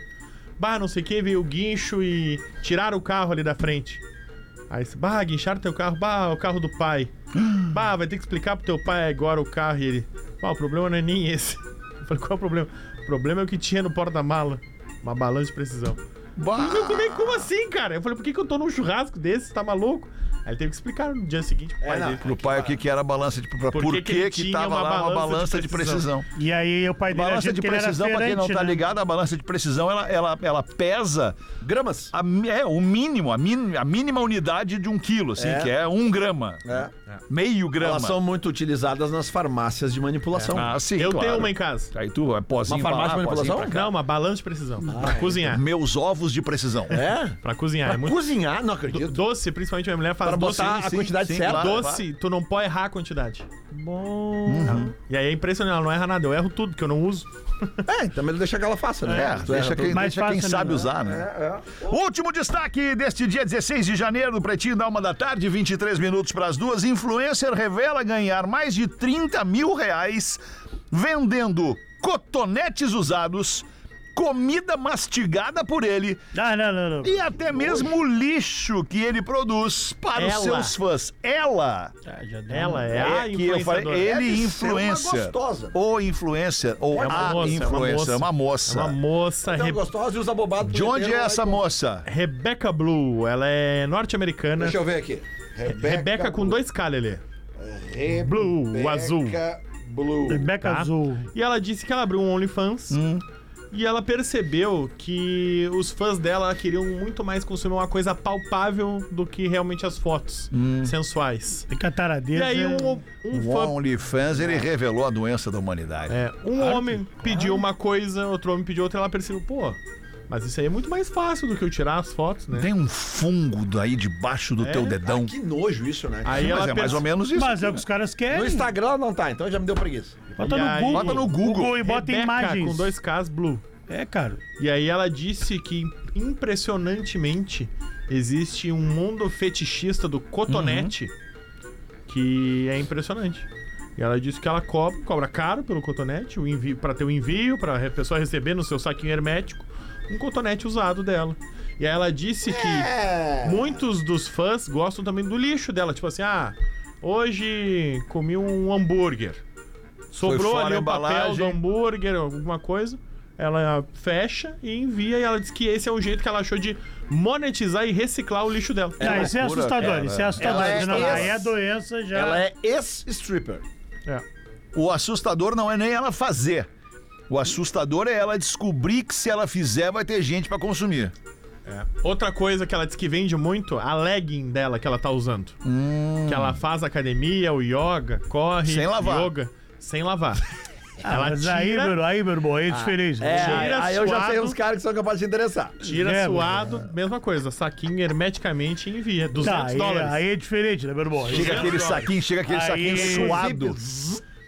Bah, não sei o que, veio o guincho e tiraram o carro ali da frente. Aí você, bah, guincharam teu carro, bah, o carro do pai. Bah, vai ter que explicar pro teu pai agora o carro e ele. Bah, o problema não é nem esse. Eu falei, qual é o problema? O problema é o que tinha no porta-mala. Uma balança de precisão. Bah. Eu falei, como assim, cara? Eu falei, por que, que eu tô num churrasco desse? Tá maluco? Aí ele teve que explicar no dia seguinte pro pai não, dele. Pro pai, o que, que era a balança de. Pra, por, Por que que, que tava uma lá uma balança de de precisão? precisão? E aí o pai dele Balança de precisão, pra quem não tá né? ligado, a balança de precisão ela, ela, ela pesa Gramas. a, é, o mínimo, a, min, a mínima unidade de um quilo, assim, É. que é um grama. É. Meio grama. Elas são muito utilizadas nas farmácias de manipulação. Ah, sim, Eu claro. tenho uma em casa. Aí tu é pozinho Uma farmácia lá, de manipulação? pozinho pra cá. Não, uma balança de precisão. pra cozinhar. Meus ovos de precisão. É? Pra cozinhar. É Pra muito. cozinhar, não acredito. Doce, principalmente minha mulher faz Pra doce. botar a sim, quantidade sim, certa. claro. Doce, tu não pode errar a quantidade. Bom. E aí é impressionante, ela não erra nada. Eu erro tudo, que eu não uso. É, também deixa que ela faça, né? É, deixa erra quem. Mais deixa quem fácil, sabe né? usar, né? Último destaque deste dia 16 de janeiro do Pretinho da Uma da Tarde, 23 minutos para as duas. Influencer revela ganhar mais de 30 mil reais vendendo cotonetes usados, comida mastigada por ele Ah, não, não, não. e até mesmo o lixo que ele produz para os Ela. seus fãs. Ela deu Ela um- é a é que eu falei, ele Deve ser influencer. gostosa. Ou influencer, ou É uma a moça, é uma influencer, moça. é uma moça. É uma moça. Então, Re- gostosa e usa bobado. De onde é essa moça? Rebecca Blue. Ela é norte-americana. Deixa eu ver aqui. Rebeca com dois K, Lelê. Rebeca Blue, o azul. Blue. Rebeca Tá? Azul. E ela disse que ela abriu um OnlyFans. E ela percebeu que os fãs dela queriam muito mais consumir uma coisa palpável do que realmente as fotos Hum. sensuais. Fica taradeza. E aí um, um O fã. OnlyFans, ele revelou a doença da humanidade. É, um homem pediu uma coisa, outro homem pediu outra, e ela percebeu, pô, mas isso aí é muito mais fácil do que eu tirar as fotos, né? Tem um fungo daí debaixo do É? teu dedão. Que nojo isso, né? Aí Mas ela é mais ou menos isso. Mas é o que os caras querem. No Instagram não tá, então já me deu preguiça. Bota no aí- Google. Bota no Google. e bota Rebeca, imagens. com dois Ks blue. É, cara. E aí ela disse que, impressionantemente, existe um mundo fetichista do cotonete que é impressionante. E ela disse que ela cobra, cobra caro pelo cotonete, o envio, para ter o envio, para a pessoa receber no seu saquinho hermético, um cotonete usado dela. E aí ela disse que muitos dos fãs gostam também do lixo dela, tipo assim, ah, hoje comi um hambúrguer. Sobrou ali o papel do hambúrguer, alguma coisa. Ela fecha e envia, e ela diz que esse é o jeito que ela achou de monetizar e reciclar o lixo dela. Ah, isso é loucura, assustador, cara. isso é assustador. Ela é não, ex- aí a doença já. Ela é ex-stripper. É. O assustador não é nem ela fazer. O assustador é ela descobrir que se ela fizer vai ter gente pra consumir. Outra coisa que ela diz que vende muito, a legging dela que ela tá usando. Que ela faz academia, o yoga, corre, Sem lavar. yoga, sem lavar. Ah, ela mas aí, tira, meu, aí, meu irmão, aí é diferente. É, Tira aí eu já sei uns caras que são capazes de interessar. tira É, suado, mesma coisa, saquinho hermeticamente e envia. 200 Tá, aí, dólares. aí é diferente, né, meu irmão? Aí- Chega aquele saquinho, chega aquele Aí- saquinho suado.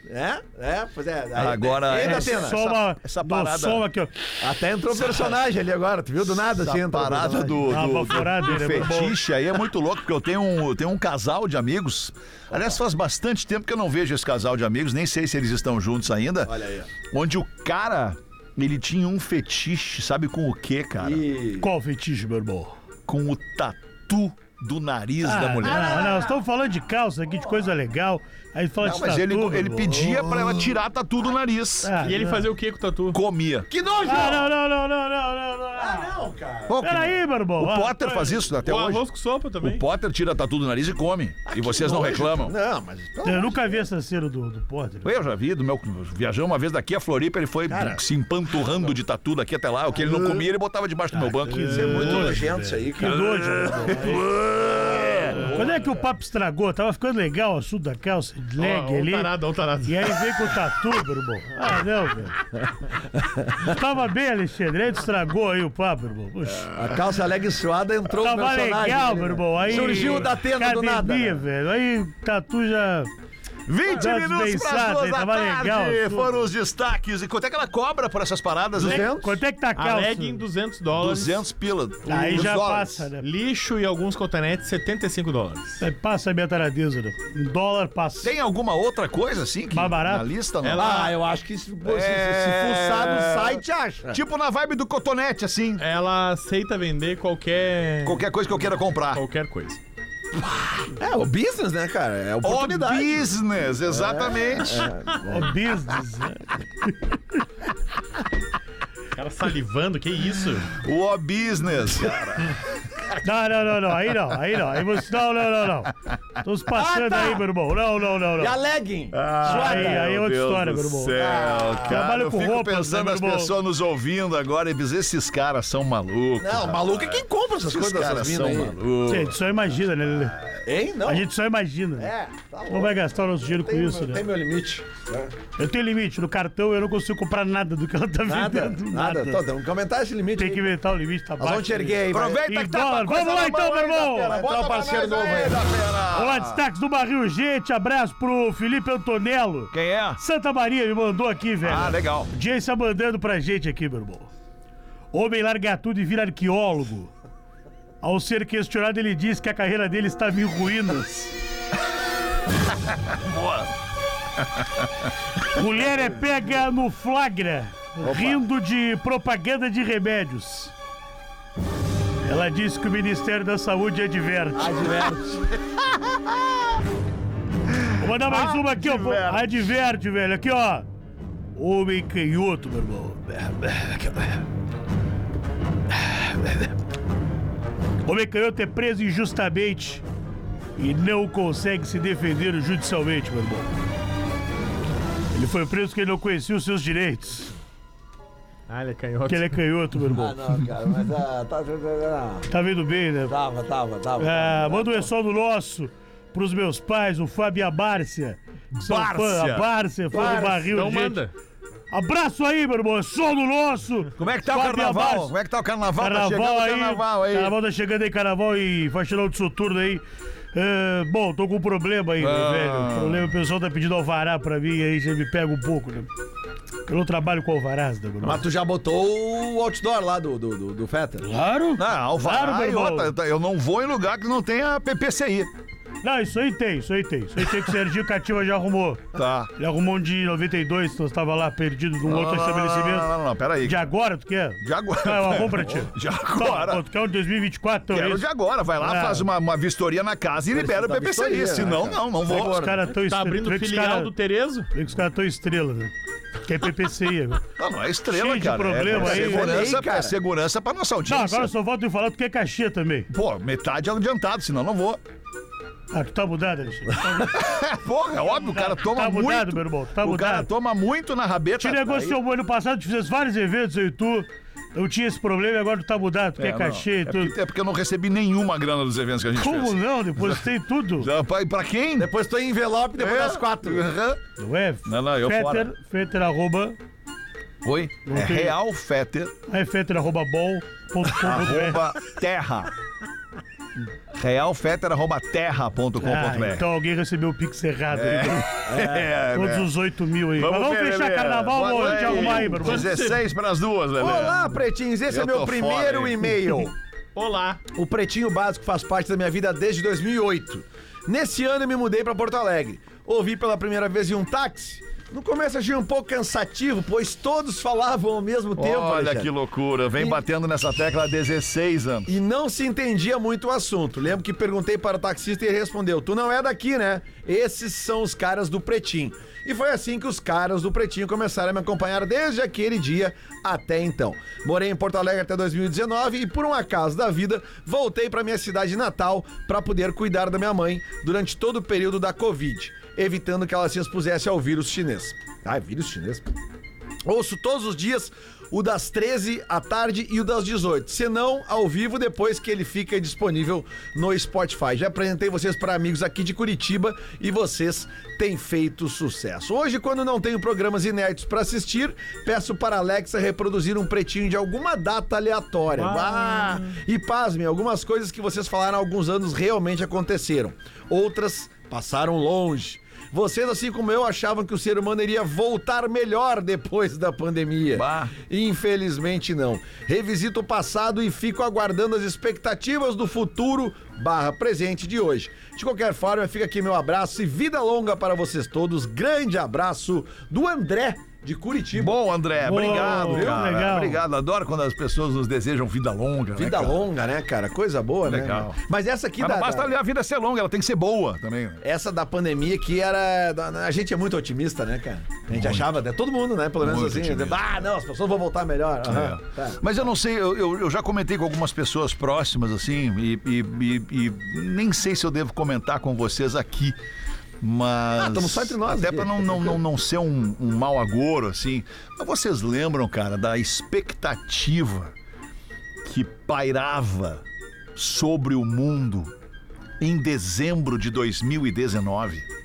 É? É, pois é. Aí- Agora, E aí, essa- Datena? Só uma, essa do parada- som aqui, ó. Até entrou o personagem ali agora, tu viu? Do nada, assim, Essa entrou o parada do, do, do ele é muito bom. fetiche aí é muito louco, porque eu tenho um, eu tenho um casal de amigos. Aliás, faz bastante tempo que eu não vejo esse casal de amigos, nem sei se eles estão juntos ainda. Olha aí. Onde o cara, ele tinha um fetiche, sabe com o quê, cara? E... Qual fetiche, meu irmão? Com o tatu do nariz da Ah, mulher. Não, não, estamos falando de calça aqui, de coisa legal. Aí fala Não, de mas tatu, ele, ele pedia pra ela tirar tatu do nariz. Ah, E ele fazia o que com o tatu? Comia. Que nojo! Ah, não, não, não, não, não, não, não. Ah, Não, cara. Pô, Peraí, meu irmão. O Ah, Potter faz isso até o hoje. arroz com sopa também. O Potter tira tatu do nariz e come. e vocês não nojo, reclamam. Não, mas. Eu nunca vi essa cena do, do Potter. Eu já vi, do meu, viajamos uma vez daqui a Floripa, ele foi se empanturrando de tatu daqui até lá. O que ele não comia, ele botava debaixo do meu banco. Isso é muito nojo, nojento isso aí, Que cara. nojo, meu irmão. Quando é que o papo estragou? Tava ficando legal o assunto da calça, de leg Ó, ó o ali. tarado, ó o tarado. E aí veio com o tatu, meu irmão. Ah, não, velho. Tava bem, Alexandre. Aí tu estragou aí o papo, meu irmão. Puxa. A calça leg suada entrou no Tava personagem. legal, né? meu irmão. Aí, Surgiu da tenda do nada. academia, né? velho. Aí tatu já... 20 Tá minutos para duas da tava tarde. legal. Foram os destaques. E quanto é que ela cobra por essas paradas? 200? Quanto é que tá a A calça? legging, 200 dólares. 200 pila. Aí Os já dólares. passa, né? Lixo e alguns cotonetes, 75 dólares. Aí Passa a minha taradeza, né? Um dólar passa. Tem alguma outra coisa assim que Mais barato? na lista? Não? Ela- Ah, eu acho que se, pô, se, se, É. se fuçar no site, acha. Tipo na vibe do cotonete, assim. Ela aceita vender qualquer. Qualquer coisa que eu queira comprar. qualquer coisa. É, o business, né, cara? É O oportunidade. business, exatamente. O business. né? O cara salivando, que isso? O business. Não, não, não, não. Aí não, aí não. Aí você. Não, não, não, não. Tô se passando Ah, tá. aí, meu irmão. Não, não, não, E a não. legging? Aí, aí é outra Deus história, meu irmão. Céu, cara, Trabalho eu com fico roupas, pensando né, meu irmão? pessoas nos ouvindo agora e diz, esses caras são malucos. Não, maluco é quem compra essas Esses coisas caras dessas são minas aí. malucos. Gente, só imagina, né, Lelê? Hein? Não. A gente só imagina. né? É, tá Não vai gastar o nosso dinheiro com Tem, isso, tem né? meu limite. Eu tenho limite. No cartão eu não consigo comprar nada do que ela tá Nada, vendendo. nada. Tô, tem que aumentar esse limite. Tem aí. que inventar o limite, tá Nós baixo. vamos te erguer aí. vai. Aproveita Em que tá dólar. Vamos lá então, meu irmão. Vai entrar um parceiro novo aí. da pena. Vamos lá, destaques do Barril, gente. Abraço pro Felipe Antonello. Quem é? Santa Maria me mandou aqui, velho. Ah, legal. Audiência mandando pra gente aqui, meu irmão. Homem larga tudo e vira arqueólogo. Ao ser questionado, ele diz que a carreira dele estava em ruínas. Mulher é pega no flagra, rindo de propaganda de remédios. Ela disse que o Ministério da Saúde adverte. Vou mandar mais uma aqui, ó. Adverte. Adverte, velho. Aqui, ó. Homem canhoto, meu irmão. Homem canhoto é preso injustamente e não consegue se defender judicialmente, meu irmão. Ele foi preso porque ele não conhecia os seus direitos. Ah, ele é canhoto. Porque ele é canhoto, meu irmão. Ah, não, cara, mas ah, tá, tá, Tá vendo bem, né? tava, tava, tava. Ah, manda um é só do nosso pros meus pais, o Fábio e a Bárcia. que São fã, Bárcia. a Bárcia, fã do barril, gente. manda. Abraço aí, meu irmão. É só do nosso. Como é que tá o Fábio carnaval? Como é que tá o carnaval? tá Carnaval o aí, carnaval aí. Carnaval tá chegando aí, carnaval e faxinão de soturno aí. É, bom, tô com um problema aí, Ah. velho. O problema, o pessoal tá pedindo alvará pra mim, aí você me pega um pouco, né? Eu não trabalho com alvarás, né? Mas tu já botou o outdoor lá do, do, do, do Fetter? Claro. Não, alvará Claro, e outra. Eu não vou em lugar que não tenha PPCI. Não, isso aí tem, isso aí tem. Isso aí tem que o Serginho Cativa já arrumou. Tá. Ele arrumou um de 92, que nós tava lá perdido num outro não, estabelecimento. Não, não, não, peraí. De agora, tu quer? De agora. Ah, eu arrumo pra ti. De agora. Não, tu quer um de 2024, então Quero isso. de agora. Vai lá, Ah. faz uma, uma vistoria na casa e libera o PPCI. né, Senão, cara? não, não vou. Os caras tão Tá abrindo que os filial cara- do Terezo? vê que os caras tão estrela, né? Que é PPCI. né? Não, não é estrela, Cheio de cara. problema é, aí. segurança, aí, cara. é segurança pra nossa Não, audiência. agora eu só volto em falar tu quer caixinha também. Pô, metade é adiantado, senão não vou. Ah, tu tá mudado, Alexandre. Porra, é óbvio, o cara toma Tá mudado, muito. meu irmão, tá o mudado. cara toma muito na rabeta. Te negociou o ano passado, tu fizesse vários eventos, eu e tu. Eu tinha esse problema e agora tu tá mudado, tu É, quer não. cachê e é tudo. porque, é porque eu não recebi nenhuma grana dos eventos que a gente Como fez. não? Depositei tudo. Já, pra, pra quem? Depois tô em envelope, depois É. das quatro. Aham. Não é? Não, não, eu Fetter, fora. Fetter, arroba. Oi? Não É tem- real fetter, É Fetter, arroba bol.com.br. arroba terra. Realfetter, arroba terra.com.br. Ah, então alguém recebeu o Pix errado. aí. É, Todos né? os 8 mil aí. Mas vamos ver, fechar carnaval, Boa vamos noite. te arrumar aí, meu irmão. 16 para as duas, Lelê. Olá, pretinhos, esse Eu é meu primeiro fora, e-mail. Olá. O Pretinho Básico faz parte da minha vida desde 2008. Nesse ano eu me mudei pra Porto Alegre. Ouvi pela primeira vez em um táxi No começo achei um pouco cansativo, pois todos falavam ao mesmo tempo. Olha Alexandre. que loucura. Vem E- batendo nessa tecla há 16 anos. E não se entendia muito o assunto. Lembro que perguntei para o taxista e ele respondeu: Tu não é daqui, né? Esses são os caras do Pretinho. E foi assim que os caras do Pretinho começaram a me acompanhar desde aquele dia até então. Morei em Porto Alegre até 2019 e, por um acaso da vida, voltei para minha cidade natal para poder cuidar da minha mãe durante todo o período da Covid, evitando que ela se expusesse ao vírus chinês. Ah, vírus chinês? Ouço todos os dias o das 13 à tarde e o das 18. Se não, ao vivo depois que ele fica disponível no Spotify. Já apresentei vocês para amigos aqui de Curitiba e vocês têm feito sucesso. Hoje, quando não tenho programas inéditos para assistir, peço para a Alexa reproduzir um pretinho de alguma data aleatória. Ah, e pasmem, algumas coisas que vocês falaram há alguns anos realmente aconteceram. Outras passaram longe. Vocês, assim como eu, achavam que o ser humano iria voltar melhor depois da pandemia. Bah. Infelizmente não. Revisito o passado e fico aguardando as expectativas do futuro barra presente de hoje. De qualquer forma, fica aqui meu abraço e vida longa para vocês todos. Grande abraço do André de Curitiba. Bom, André, Boa, obrigado, viu? cara. Legal. Obrigado. Adoro quando as pessoas nos desejam vida longa. né, Vida cara? longa, né, cara? Coisa boa, Legal. né? Mas essa aqui Mas da, não basta da- a vida ser longa, ela tem que ser boa também. né? essa da pandemia que era. A gente é muito otimista, né, cara? A gente achava, né? Todo mundo, né? Pelo menos Muito assim. otimista. Ah, não, as pessoas vão voltar melhor. Aham, É. tá. Mas eu não sei, eu, eu- eu já comentei com algumas pessoas próximas, assim, e, e- e- e nem sei se eu devo comentar com vocês aqui. Mas. Ah, tamo só entre nós Até pra não, não, não, não ser um, um mau agouro, assim. Mas vocês lembram, cara, da expectativa que pairava sobre o mundo em dezembro de 2019?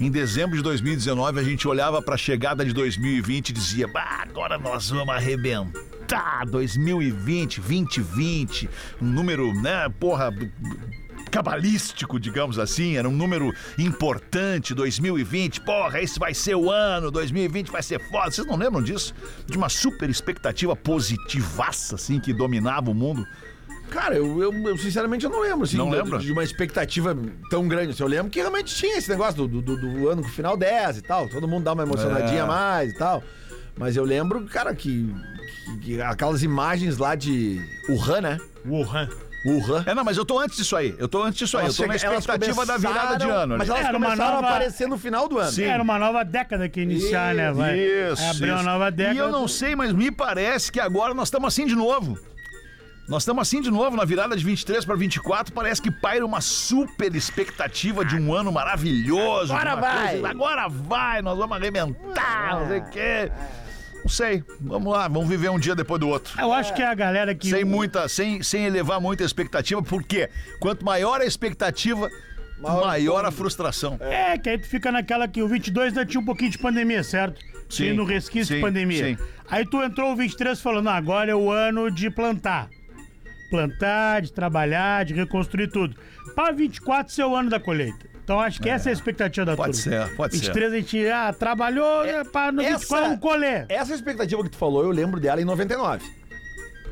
Em dezembro de 2019, a gente olhava para a chegada de 2020 e dizia: bah, agora nós vamos arrebentar 2020, 2020, um número, né, porra, cabalístico, digamos assim, era um número importante, 2020, porra, esse vai ser o ano, 2020 vai ser foda. Vocês não lembram disso? De uma super expectativa positivaça, assim, que dominava o mundo? Cara, eu, eu- eu, sinceramente eu não lembro, assim, Não de- lembra? de uma expectativa tão grande. Assim, eu lembro que realmente tinha esse negócio do, do, do ano com final 10 e tal. Todo mundo dá uma emocionadinha É. mais e tal. Mas eu lembro, cara, que, que- que aquelas imagens lá de Wuhan, né? Wuhan. Wuhan. É, não, mas eu tô antes disso aí. Eu tô antes disso aí. eu tô na expectativa da virada de ano. Mas elas Era uma começaram nova- a aparecer no final do ano. Sim. Era uma nova década que ia iniciar, né? Vai. Isso. Abriu uma isso. nova década. E eu não sei, mas me parece que agora nós estamos assim de novo. Nós estamos assim de novo na virada de 23 para 24. Parece que paira uma super expectativa de um ano maravilhoso. Agora uma vai. coisa- agora vai, nós vamos arrebentar, não sei o quê. Não sei. Vamos lá, vamos viver um dia depois do outro. Eu acho que é a galera que. Sem muita, sem, sem elevar muita expectativa, porque quanto maior a expectativa, maior, a frustração. É, que aí tu fica naquela que o 22 ainda tinha um pouquinho de pandemia, certo? Sim, Tinha no resquício sim, de pandemia. sim. Aí tu entrou o 23 falando, "Não, agora é o ano de plantar. Plantar, de trabalhar, de reconstruir tudo. Para 24 ser o ano da colheita. Então acho que essa é a expectativa da Pode turma. ser, pode ser. 23 a gente ah, trabalhou, é, para no 24 vamos colher. Essa expectativa que tu falou, eu lembro dela em 99.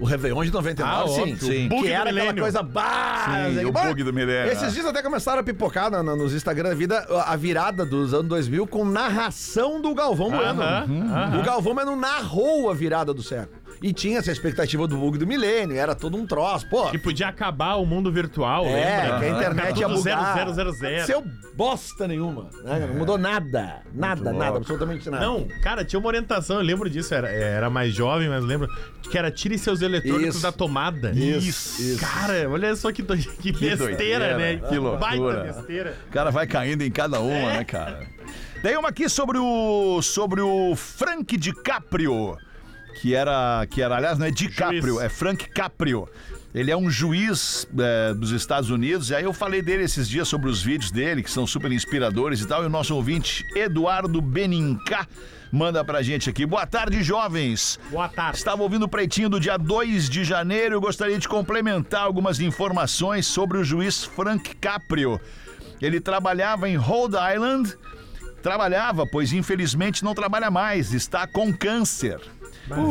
O Réveillon de 99, Ah, sim. óbvio. Sim. Bug que era aquela coisa bah, Sim, o bug do milênio, Esses é. dias até começaram a pipocar na- na- nos Instagram da vida a virada dos anos 2000 com narração do Galvão Bueno. Aham, O Galvão Bueno narrou a virada do século. E tinha essa expectativa do bug do milênio, era todo um troço. Pô, Que podia acabar o mundo virtual, é, lembra? que a internet ia bugar. 0000. Seu bosta nenhuma. né? Não mudou nada. Nada, nada, louco. absolutamente nada. Não, cara, tinha uma orientação, eu lembro disso, era, era mais jovem, mas lembro que era tire seus eletrônicos Isso. da tomada. Isso, isso. Cara, olha só que, do- que besteira, doideira, né? que loucura. Baita besteira. O cara vai caindo em cada uma, né, cara? Tem uma aqui sobre o sobre o Frank DiCaprio, que era que era, aliás, não é DiCaprio, Juiz. é Frank Caprio. Ele é um juiz é, dos Estados Unidos, e aí eu falei dele esses dias sobre os vídeos dele, que são super inspiradores e tal, e o nosso ouvinte, Eduardo Benincá, manda pra gente aqui. Boa tarde, jovens. Boa tarde. Estava ouvindo o pretinho do dia 2 de janeiro e gostaria de complementar algumas informações sobre o juiz Frank Caprio. Ele trabalhava em Rhode Island, trabalhava, pois infelizmente não trabalha mais, está com câncer.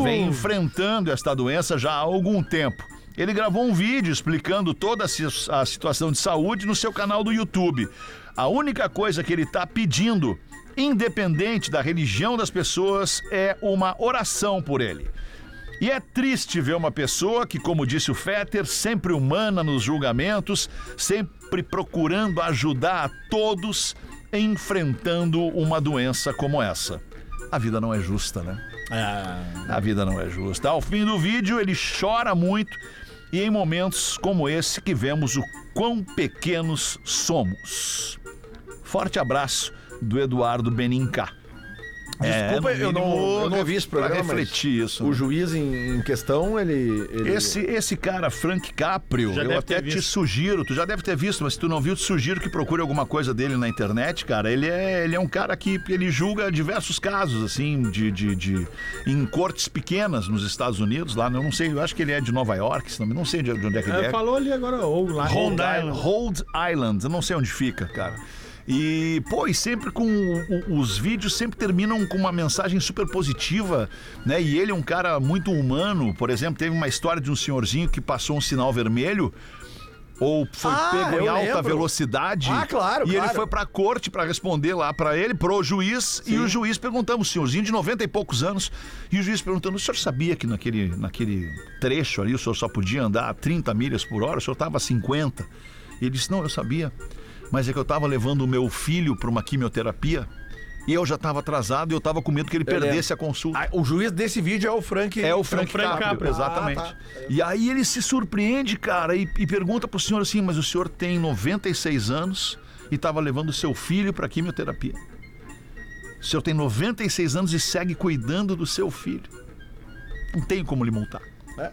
Vem enfrentando esta doença já há algum tempo. Ele gravou um vídeo explicando toda a situação de saúde no seu canal do YouTube. A única coisa que ele está pedindo independente da religião das pessoas, é uma oração por ele. E é triste ver uma pessoa que, como disse o Fetter, sempre humana nos julgamentos, sempre procurando ajudar a todos, enfrentando uma doença como essa. A vida não é justa, né? A vida não é justa. Ao fim do vídeo, ele chora muito e em momentos como esse que vemos o quão pequenos somos. Forte abraço do Eduardo Benincá. Desculpa, É, eu, não, eu não vi esse programa. Refletir isso. O né? juiz em, em questão, ele. ele- Esse, esse cara, Frank Caprio, Já eu até te sugiro, tu já deve ter visto, mas se tu não viu, te sugiro que procure alguma coisa dele na internet, cara. Ele é, ele é um cara que ele julga diversos casos, assim, de, de, de- em cortes pequenas nos Estados Unidos, lá, eu não sei, eu acho que ele é de Nova York, se não, não sei de de onde é que ele É, é. falou ali agora, ou lá. Rhode Rhode Island. Island. Rhode Island, eu não sei onde fica, cara. E, pô, e sempre com. o- os vídeos sempre terminam com uma mensagem super positiva, né? E ele é um cara muito humano. Por exemplo, teve uma história de um senhorzinho que passou um sinal vermelho. Ou foi Ah, pego em alta lembro. velocidade. Ah, claro, E ele foi pra corte pra responder lá pra ele, pro juiz. E o juiz perguntamos, o senhorzinho de 90 e poucos anos. E o juiz perguntando: o senhor sabia que naquele, naquele trecho ali o senhor só podia andar a 30 milhas por hora? O senhor tava a 50? E ele disse: não, eu sabia. Mas é que eu tava levando o meu filho pra uma quimioterapia. E eu já tava atrasado e eu tava com medo que ele perdesse a consulta. Ah, o juiz desse vídeo é o Frank. É o Frank, Frank Caprio, Caprio. exatamente. Ah, tá. E aí ele se surpreende, cara, e, e pergunta pro senhor assim: mas o senhor tem 96 anos e estava levando o seu filho para quimioterapia. O senhor tem 96 anos e segue cuidando do seu filho. Não tem como lhe multar. É.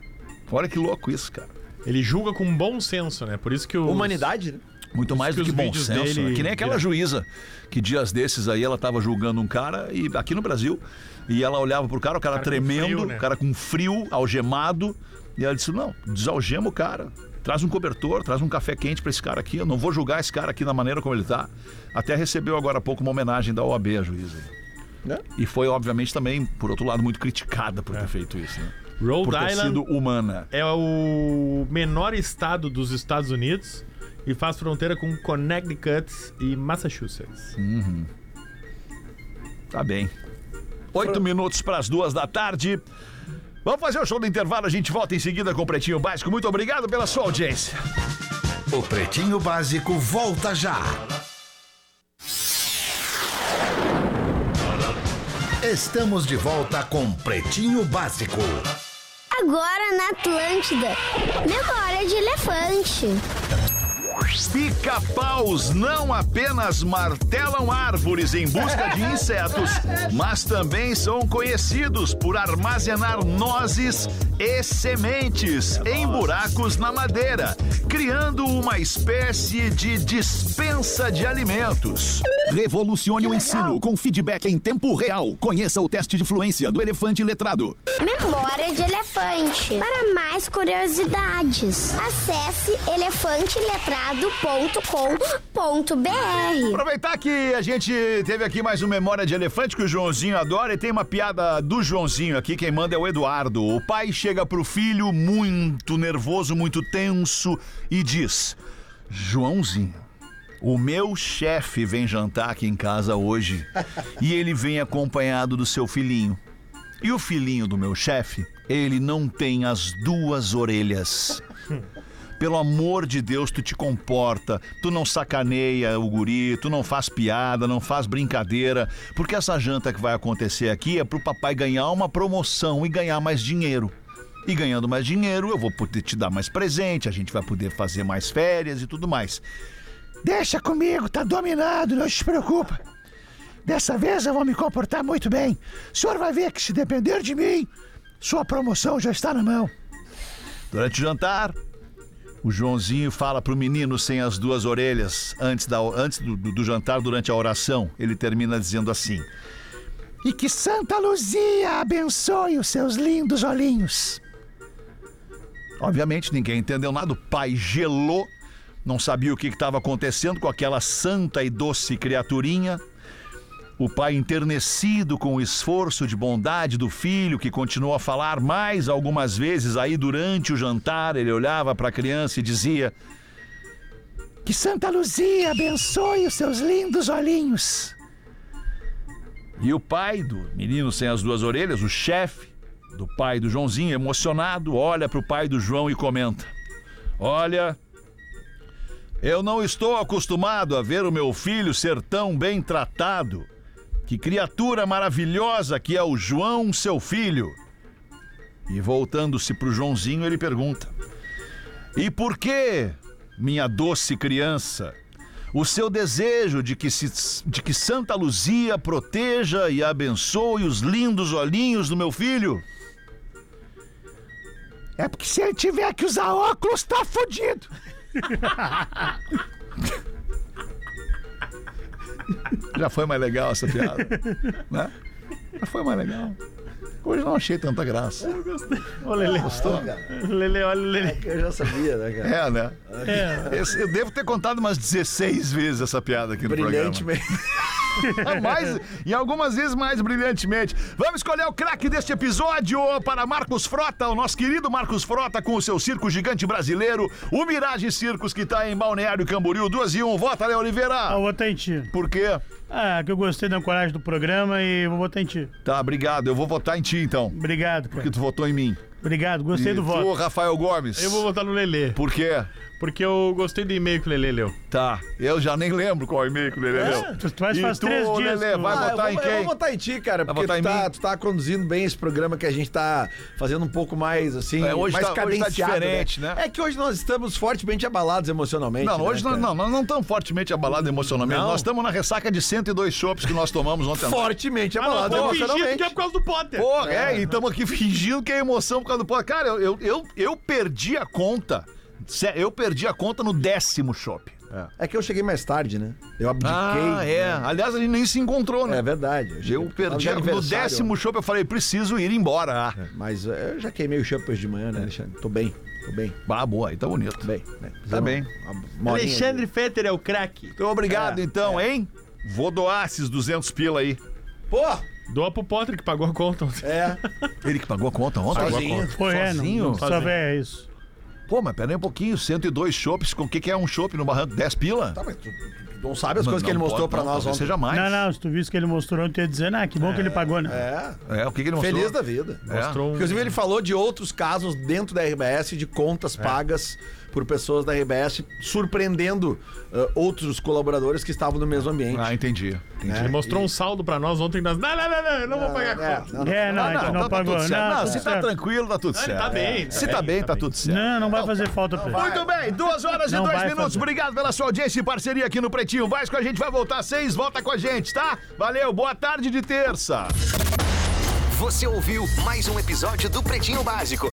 Olha que louco isso, cara. Ele julga com bom senso, né? Por isso que o. Humanidade, né? Muito mais que do que os bom senso. dele né? Que nem aquela juíza que dias desses aí ela tava julgando um cara e aqui no Brasil e ela olhava pro cara, o cara, Cara tremendo, frio, né? o cara com frio, algemado, e ela disse: "Não, desalgema o cara. Traz um cobertor, traz um café quente pra esse cara aqui. Eu não vou julgar esse cara aqui da maneira como ele tá." Até recebeu agora há pouco uma homenagem da OAB a juíza. Né? E foi obviamente também, por outro lado, muito criticada por ter feito isso, né? Rhode Por ter Island sido humana. é o menor estado dos Estados Unidos e faz fronteira com Connecticut e Massachusetts. Tá bem. Oito minutos para as duas da tarde. Vamos fazer o show do intervalo, a gente volta em seguida com o Pretinho Básico. Muito obrigado pela sua audiência. O Pretinho Básico volta já. Estamos de volta com Pretinho Básico. Agora na Atlântida. Memória de elefante. Pica-paus não apenas martelam árvores em busca de insetos, mas também são conhecidos por armazenar nozes e sementes em buracos na madeira, criando uma espécie de dispensa de alimentos. Revolucione o ensino com feedback em tempo real. Conheça o teste de fluência do elefante letrado. Memória de elefante. Para mais curiosidades, acesse elefanteletrado.com.br. Aproveitar que a gente teve aqui mais uma memória de elefante que o Joãozinho adora e tem uma piada do Joãozinho aqui, quem manda é o Eduardo. O pai chega pro filho muito nervoso, muito tenso e diz: Joãozinho, o meu chefe vem jantar aqui em casa hoje e ele vem acompanhado do seu filhinho. E o filhinho do meu chefe, ele não tem as duas orelhas. Pelo amor de Deus, tu te comporta, tu não sacaneia o guri, tu não faz piada, não faz brincadeira, porque essa janta que vai acontecer aqui é pro papai ganhar uma promoção e ganhar mais dinheiro. E ganhando mais dinheiro, eu vou poder te dar mais presente, a gente vai poder fazer mais férias e tudo mais. Deixa comigo, tá dominado, não se preocupa. Dessa vez eu vou me comportar muito bem. O senhor vai ver que se depender de mim, sua promoção já está na mão. Durante o jantar, o Joãozinho fala pro menino sem as duas orelhas antes, da, antes do, do- do jantar, durante a oração. Ele termina dizendo assim: E que Santa Luzia abençoe os seus lindos olhinhos. Obviamente ninguém entendeu nada, o pai gelou, não sabia o que estava acontecendo com aquela santa e doce criaturinha. O pai enternecido com o esforço de bondade do filho, que continuou a falar mais algumas vezes aí durante o jantar, ele olhava para a criança e dizia: Que Santa Luzia abençoe os seus lindos olhinhos. E o pai do menino sem as duas orelhas, o chefe do pai do Joãozinho, emocionado, olha pro pai do João e comenta: Olha, eu não estou acostumado a ver o meu filho ser tão bem tratado. Que criatura maravilhosa que é o João, seu filho. E voltando-se pro Joãozinho, ele pergunta: E por que, minha doce criança, o seu desejo de que, se- de que Santa Luzia proteja e abençoe os lindos olhinhos do meu filho? É porque se ele tiver que usar óculos, tá fudido. Já foi mais legal essa piada, né? Já foi mais legal. Hoje não achei tanta graça. Ô, Lele. Gostou? Lele, olha Lele. Eu já sabia, né, cara? É, né? É. Esse- eu devo ter contado umas 16 vezes essa piada aqui no programa. Brilhantemente. mais, e algumas vezes mais brilhantemente. Vamos escolher o craque deste episódio para Marcos Frota, o nosso querido Marcos Frota, com o seu circo gigante brasileiro, o Mirage Circos, que está em Balneário Camboriú, 2 e 1. Vota, Léo Ah, Oliveira. eu vou botar em ti. Por quê? Ah, que eu gostei da ancoragem do programa e vou botar em ti. Tá, obrigado. Eu vou votar em ti, então. Obrigado, cara. Porque tu votou em mim. Obrigado, gostei e do tu, voto. Rafael Gomes. Eu vou votar no Lele. Por quê? Porque eu gostei do e-mail que o Lele leu. Tá, eu já nem lembro qual e-mail que o Lelê leu. Tu, tu faz, E faz tu, três dias. Lelê, tu- vai Ah, eu votar vou, em eu quem? vou votar em ti, cara, Vai porque tu em tá, mim? tu tá conduzindo bem esse programa que a gente tá fazendo um pouco mais, assim, É, hoje mais tá- hoje tá cadenciado, diferente, né? É que hoje nós estamos fortemente abalados emocionalmente. Não, né, hoje nós cara? não, nós não estamos fortemente abalados emocionalmente. Não. Nós estamos na ressaca de 102 chopps que nós tomamos ontem. à noite. Fortemente Ah, não, abalados tô fingindo emocionalmente. que é por causa do Potter. Porra, é, e estamos aqui fingindo que é emoção por causa do pó. Cara, eu, eu, eu, eu perdi a conta. Eu perdi a conta no décimo shopping. É que eu cheguei mais tarde, né? Eu abdiquei. Ah, é. Aliás, a gente nem se encontrou, né? É verdade. Eu cheguei- perdi no décimo shopping, eu falei, preciso ir embora. Ah, Mas é, eu já queimei o champ hoje de manhã, né, Alexandre? Tô bem, tô bem, ah boa, aí tá bonito. tô bem. né? Tá bem. Uma- uma horinha Alexandre Fetter é o craque. Então, obrigado, É, então, hein? Vou doar esses 200 pila aí. Pô! Doa pro Potter que pagou a conta. É. Ele que pagou a conta ontem? Sozinho. Foi, é, não, Sozinho? não é isso. Pô, mas pera aí um pouquinho, 102 chopps, com o que, que é um chopp no barranco? 10 pila? Tá, mas tu, tu- não sabe as Não, coisas que ele não mostrou pode, pra não, nós talvez ontem. seja mais. Não, não, se tu visse que ele mostrou, eu ia dizer, ah, que bom que ele pagou, né? É. É, o que, que ele mostrou? Feliz da vida. É. Mostrou um... Inclusive, ele falou de outros casos dentro da RBS de contas pagas por pessoas da RBS, surpreendendo ah, outros colaboradores que estavam no mesmo ambiente. Ah, entendi. entendi. Ele mostrou um saldo pra nós ontem. Nós... Não, não, não, não, eu não vou pagar É, conta. não, não. É, não, Ah, então não, tá, tá pagou. tudo certo. Não, Não, tudo se tá tranquilo, tá tudo certo. tá bem, tá Se tá bem, tá tá tudo certo. Não, não vai fazer falta pra ele. Muito bem, duas horas e Não dois minutos. Obrigado pela sua audiência e parceria aqui no Pretinho. Vai com a gente, vai voltar às seis, volta com a gente, tá? Valeu, boa tarde de terça. Você ouviu mais um episódio do Pretinho Básico.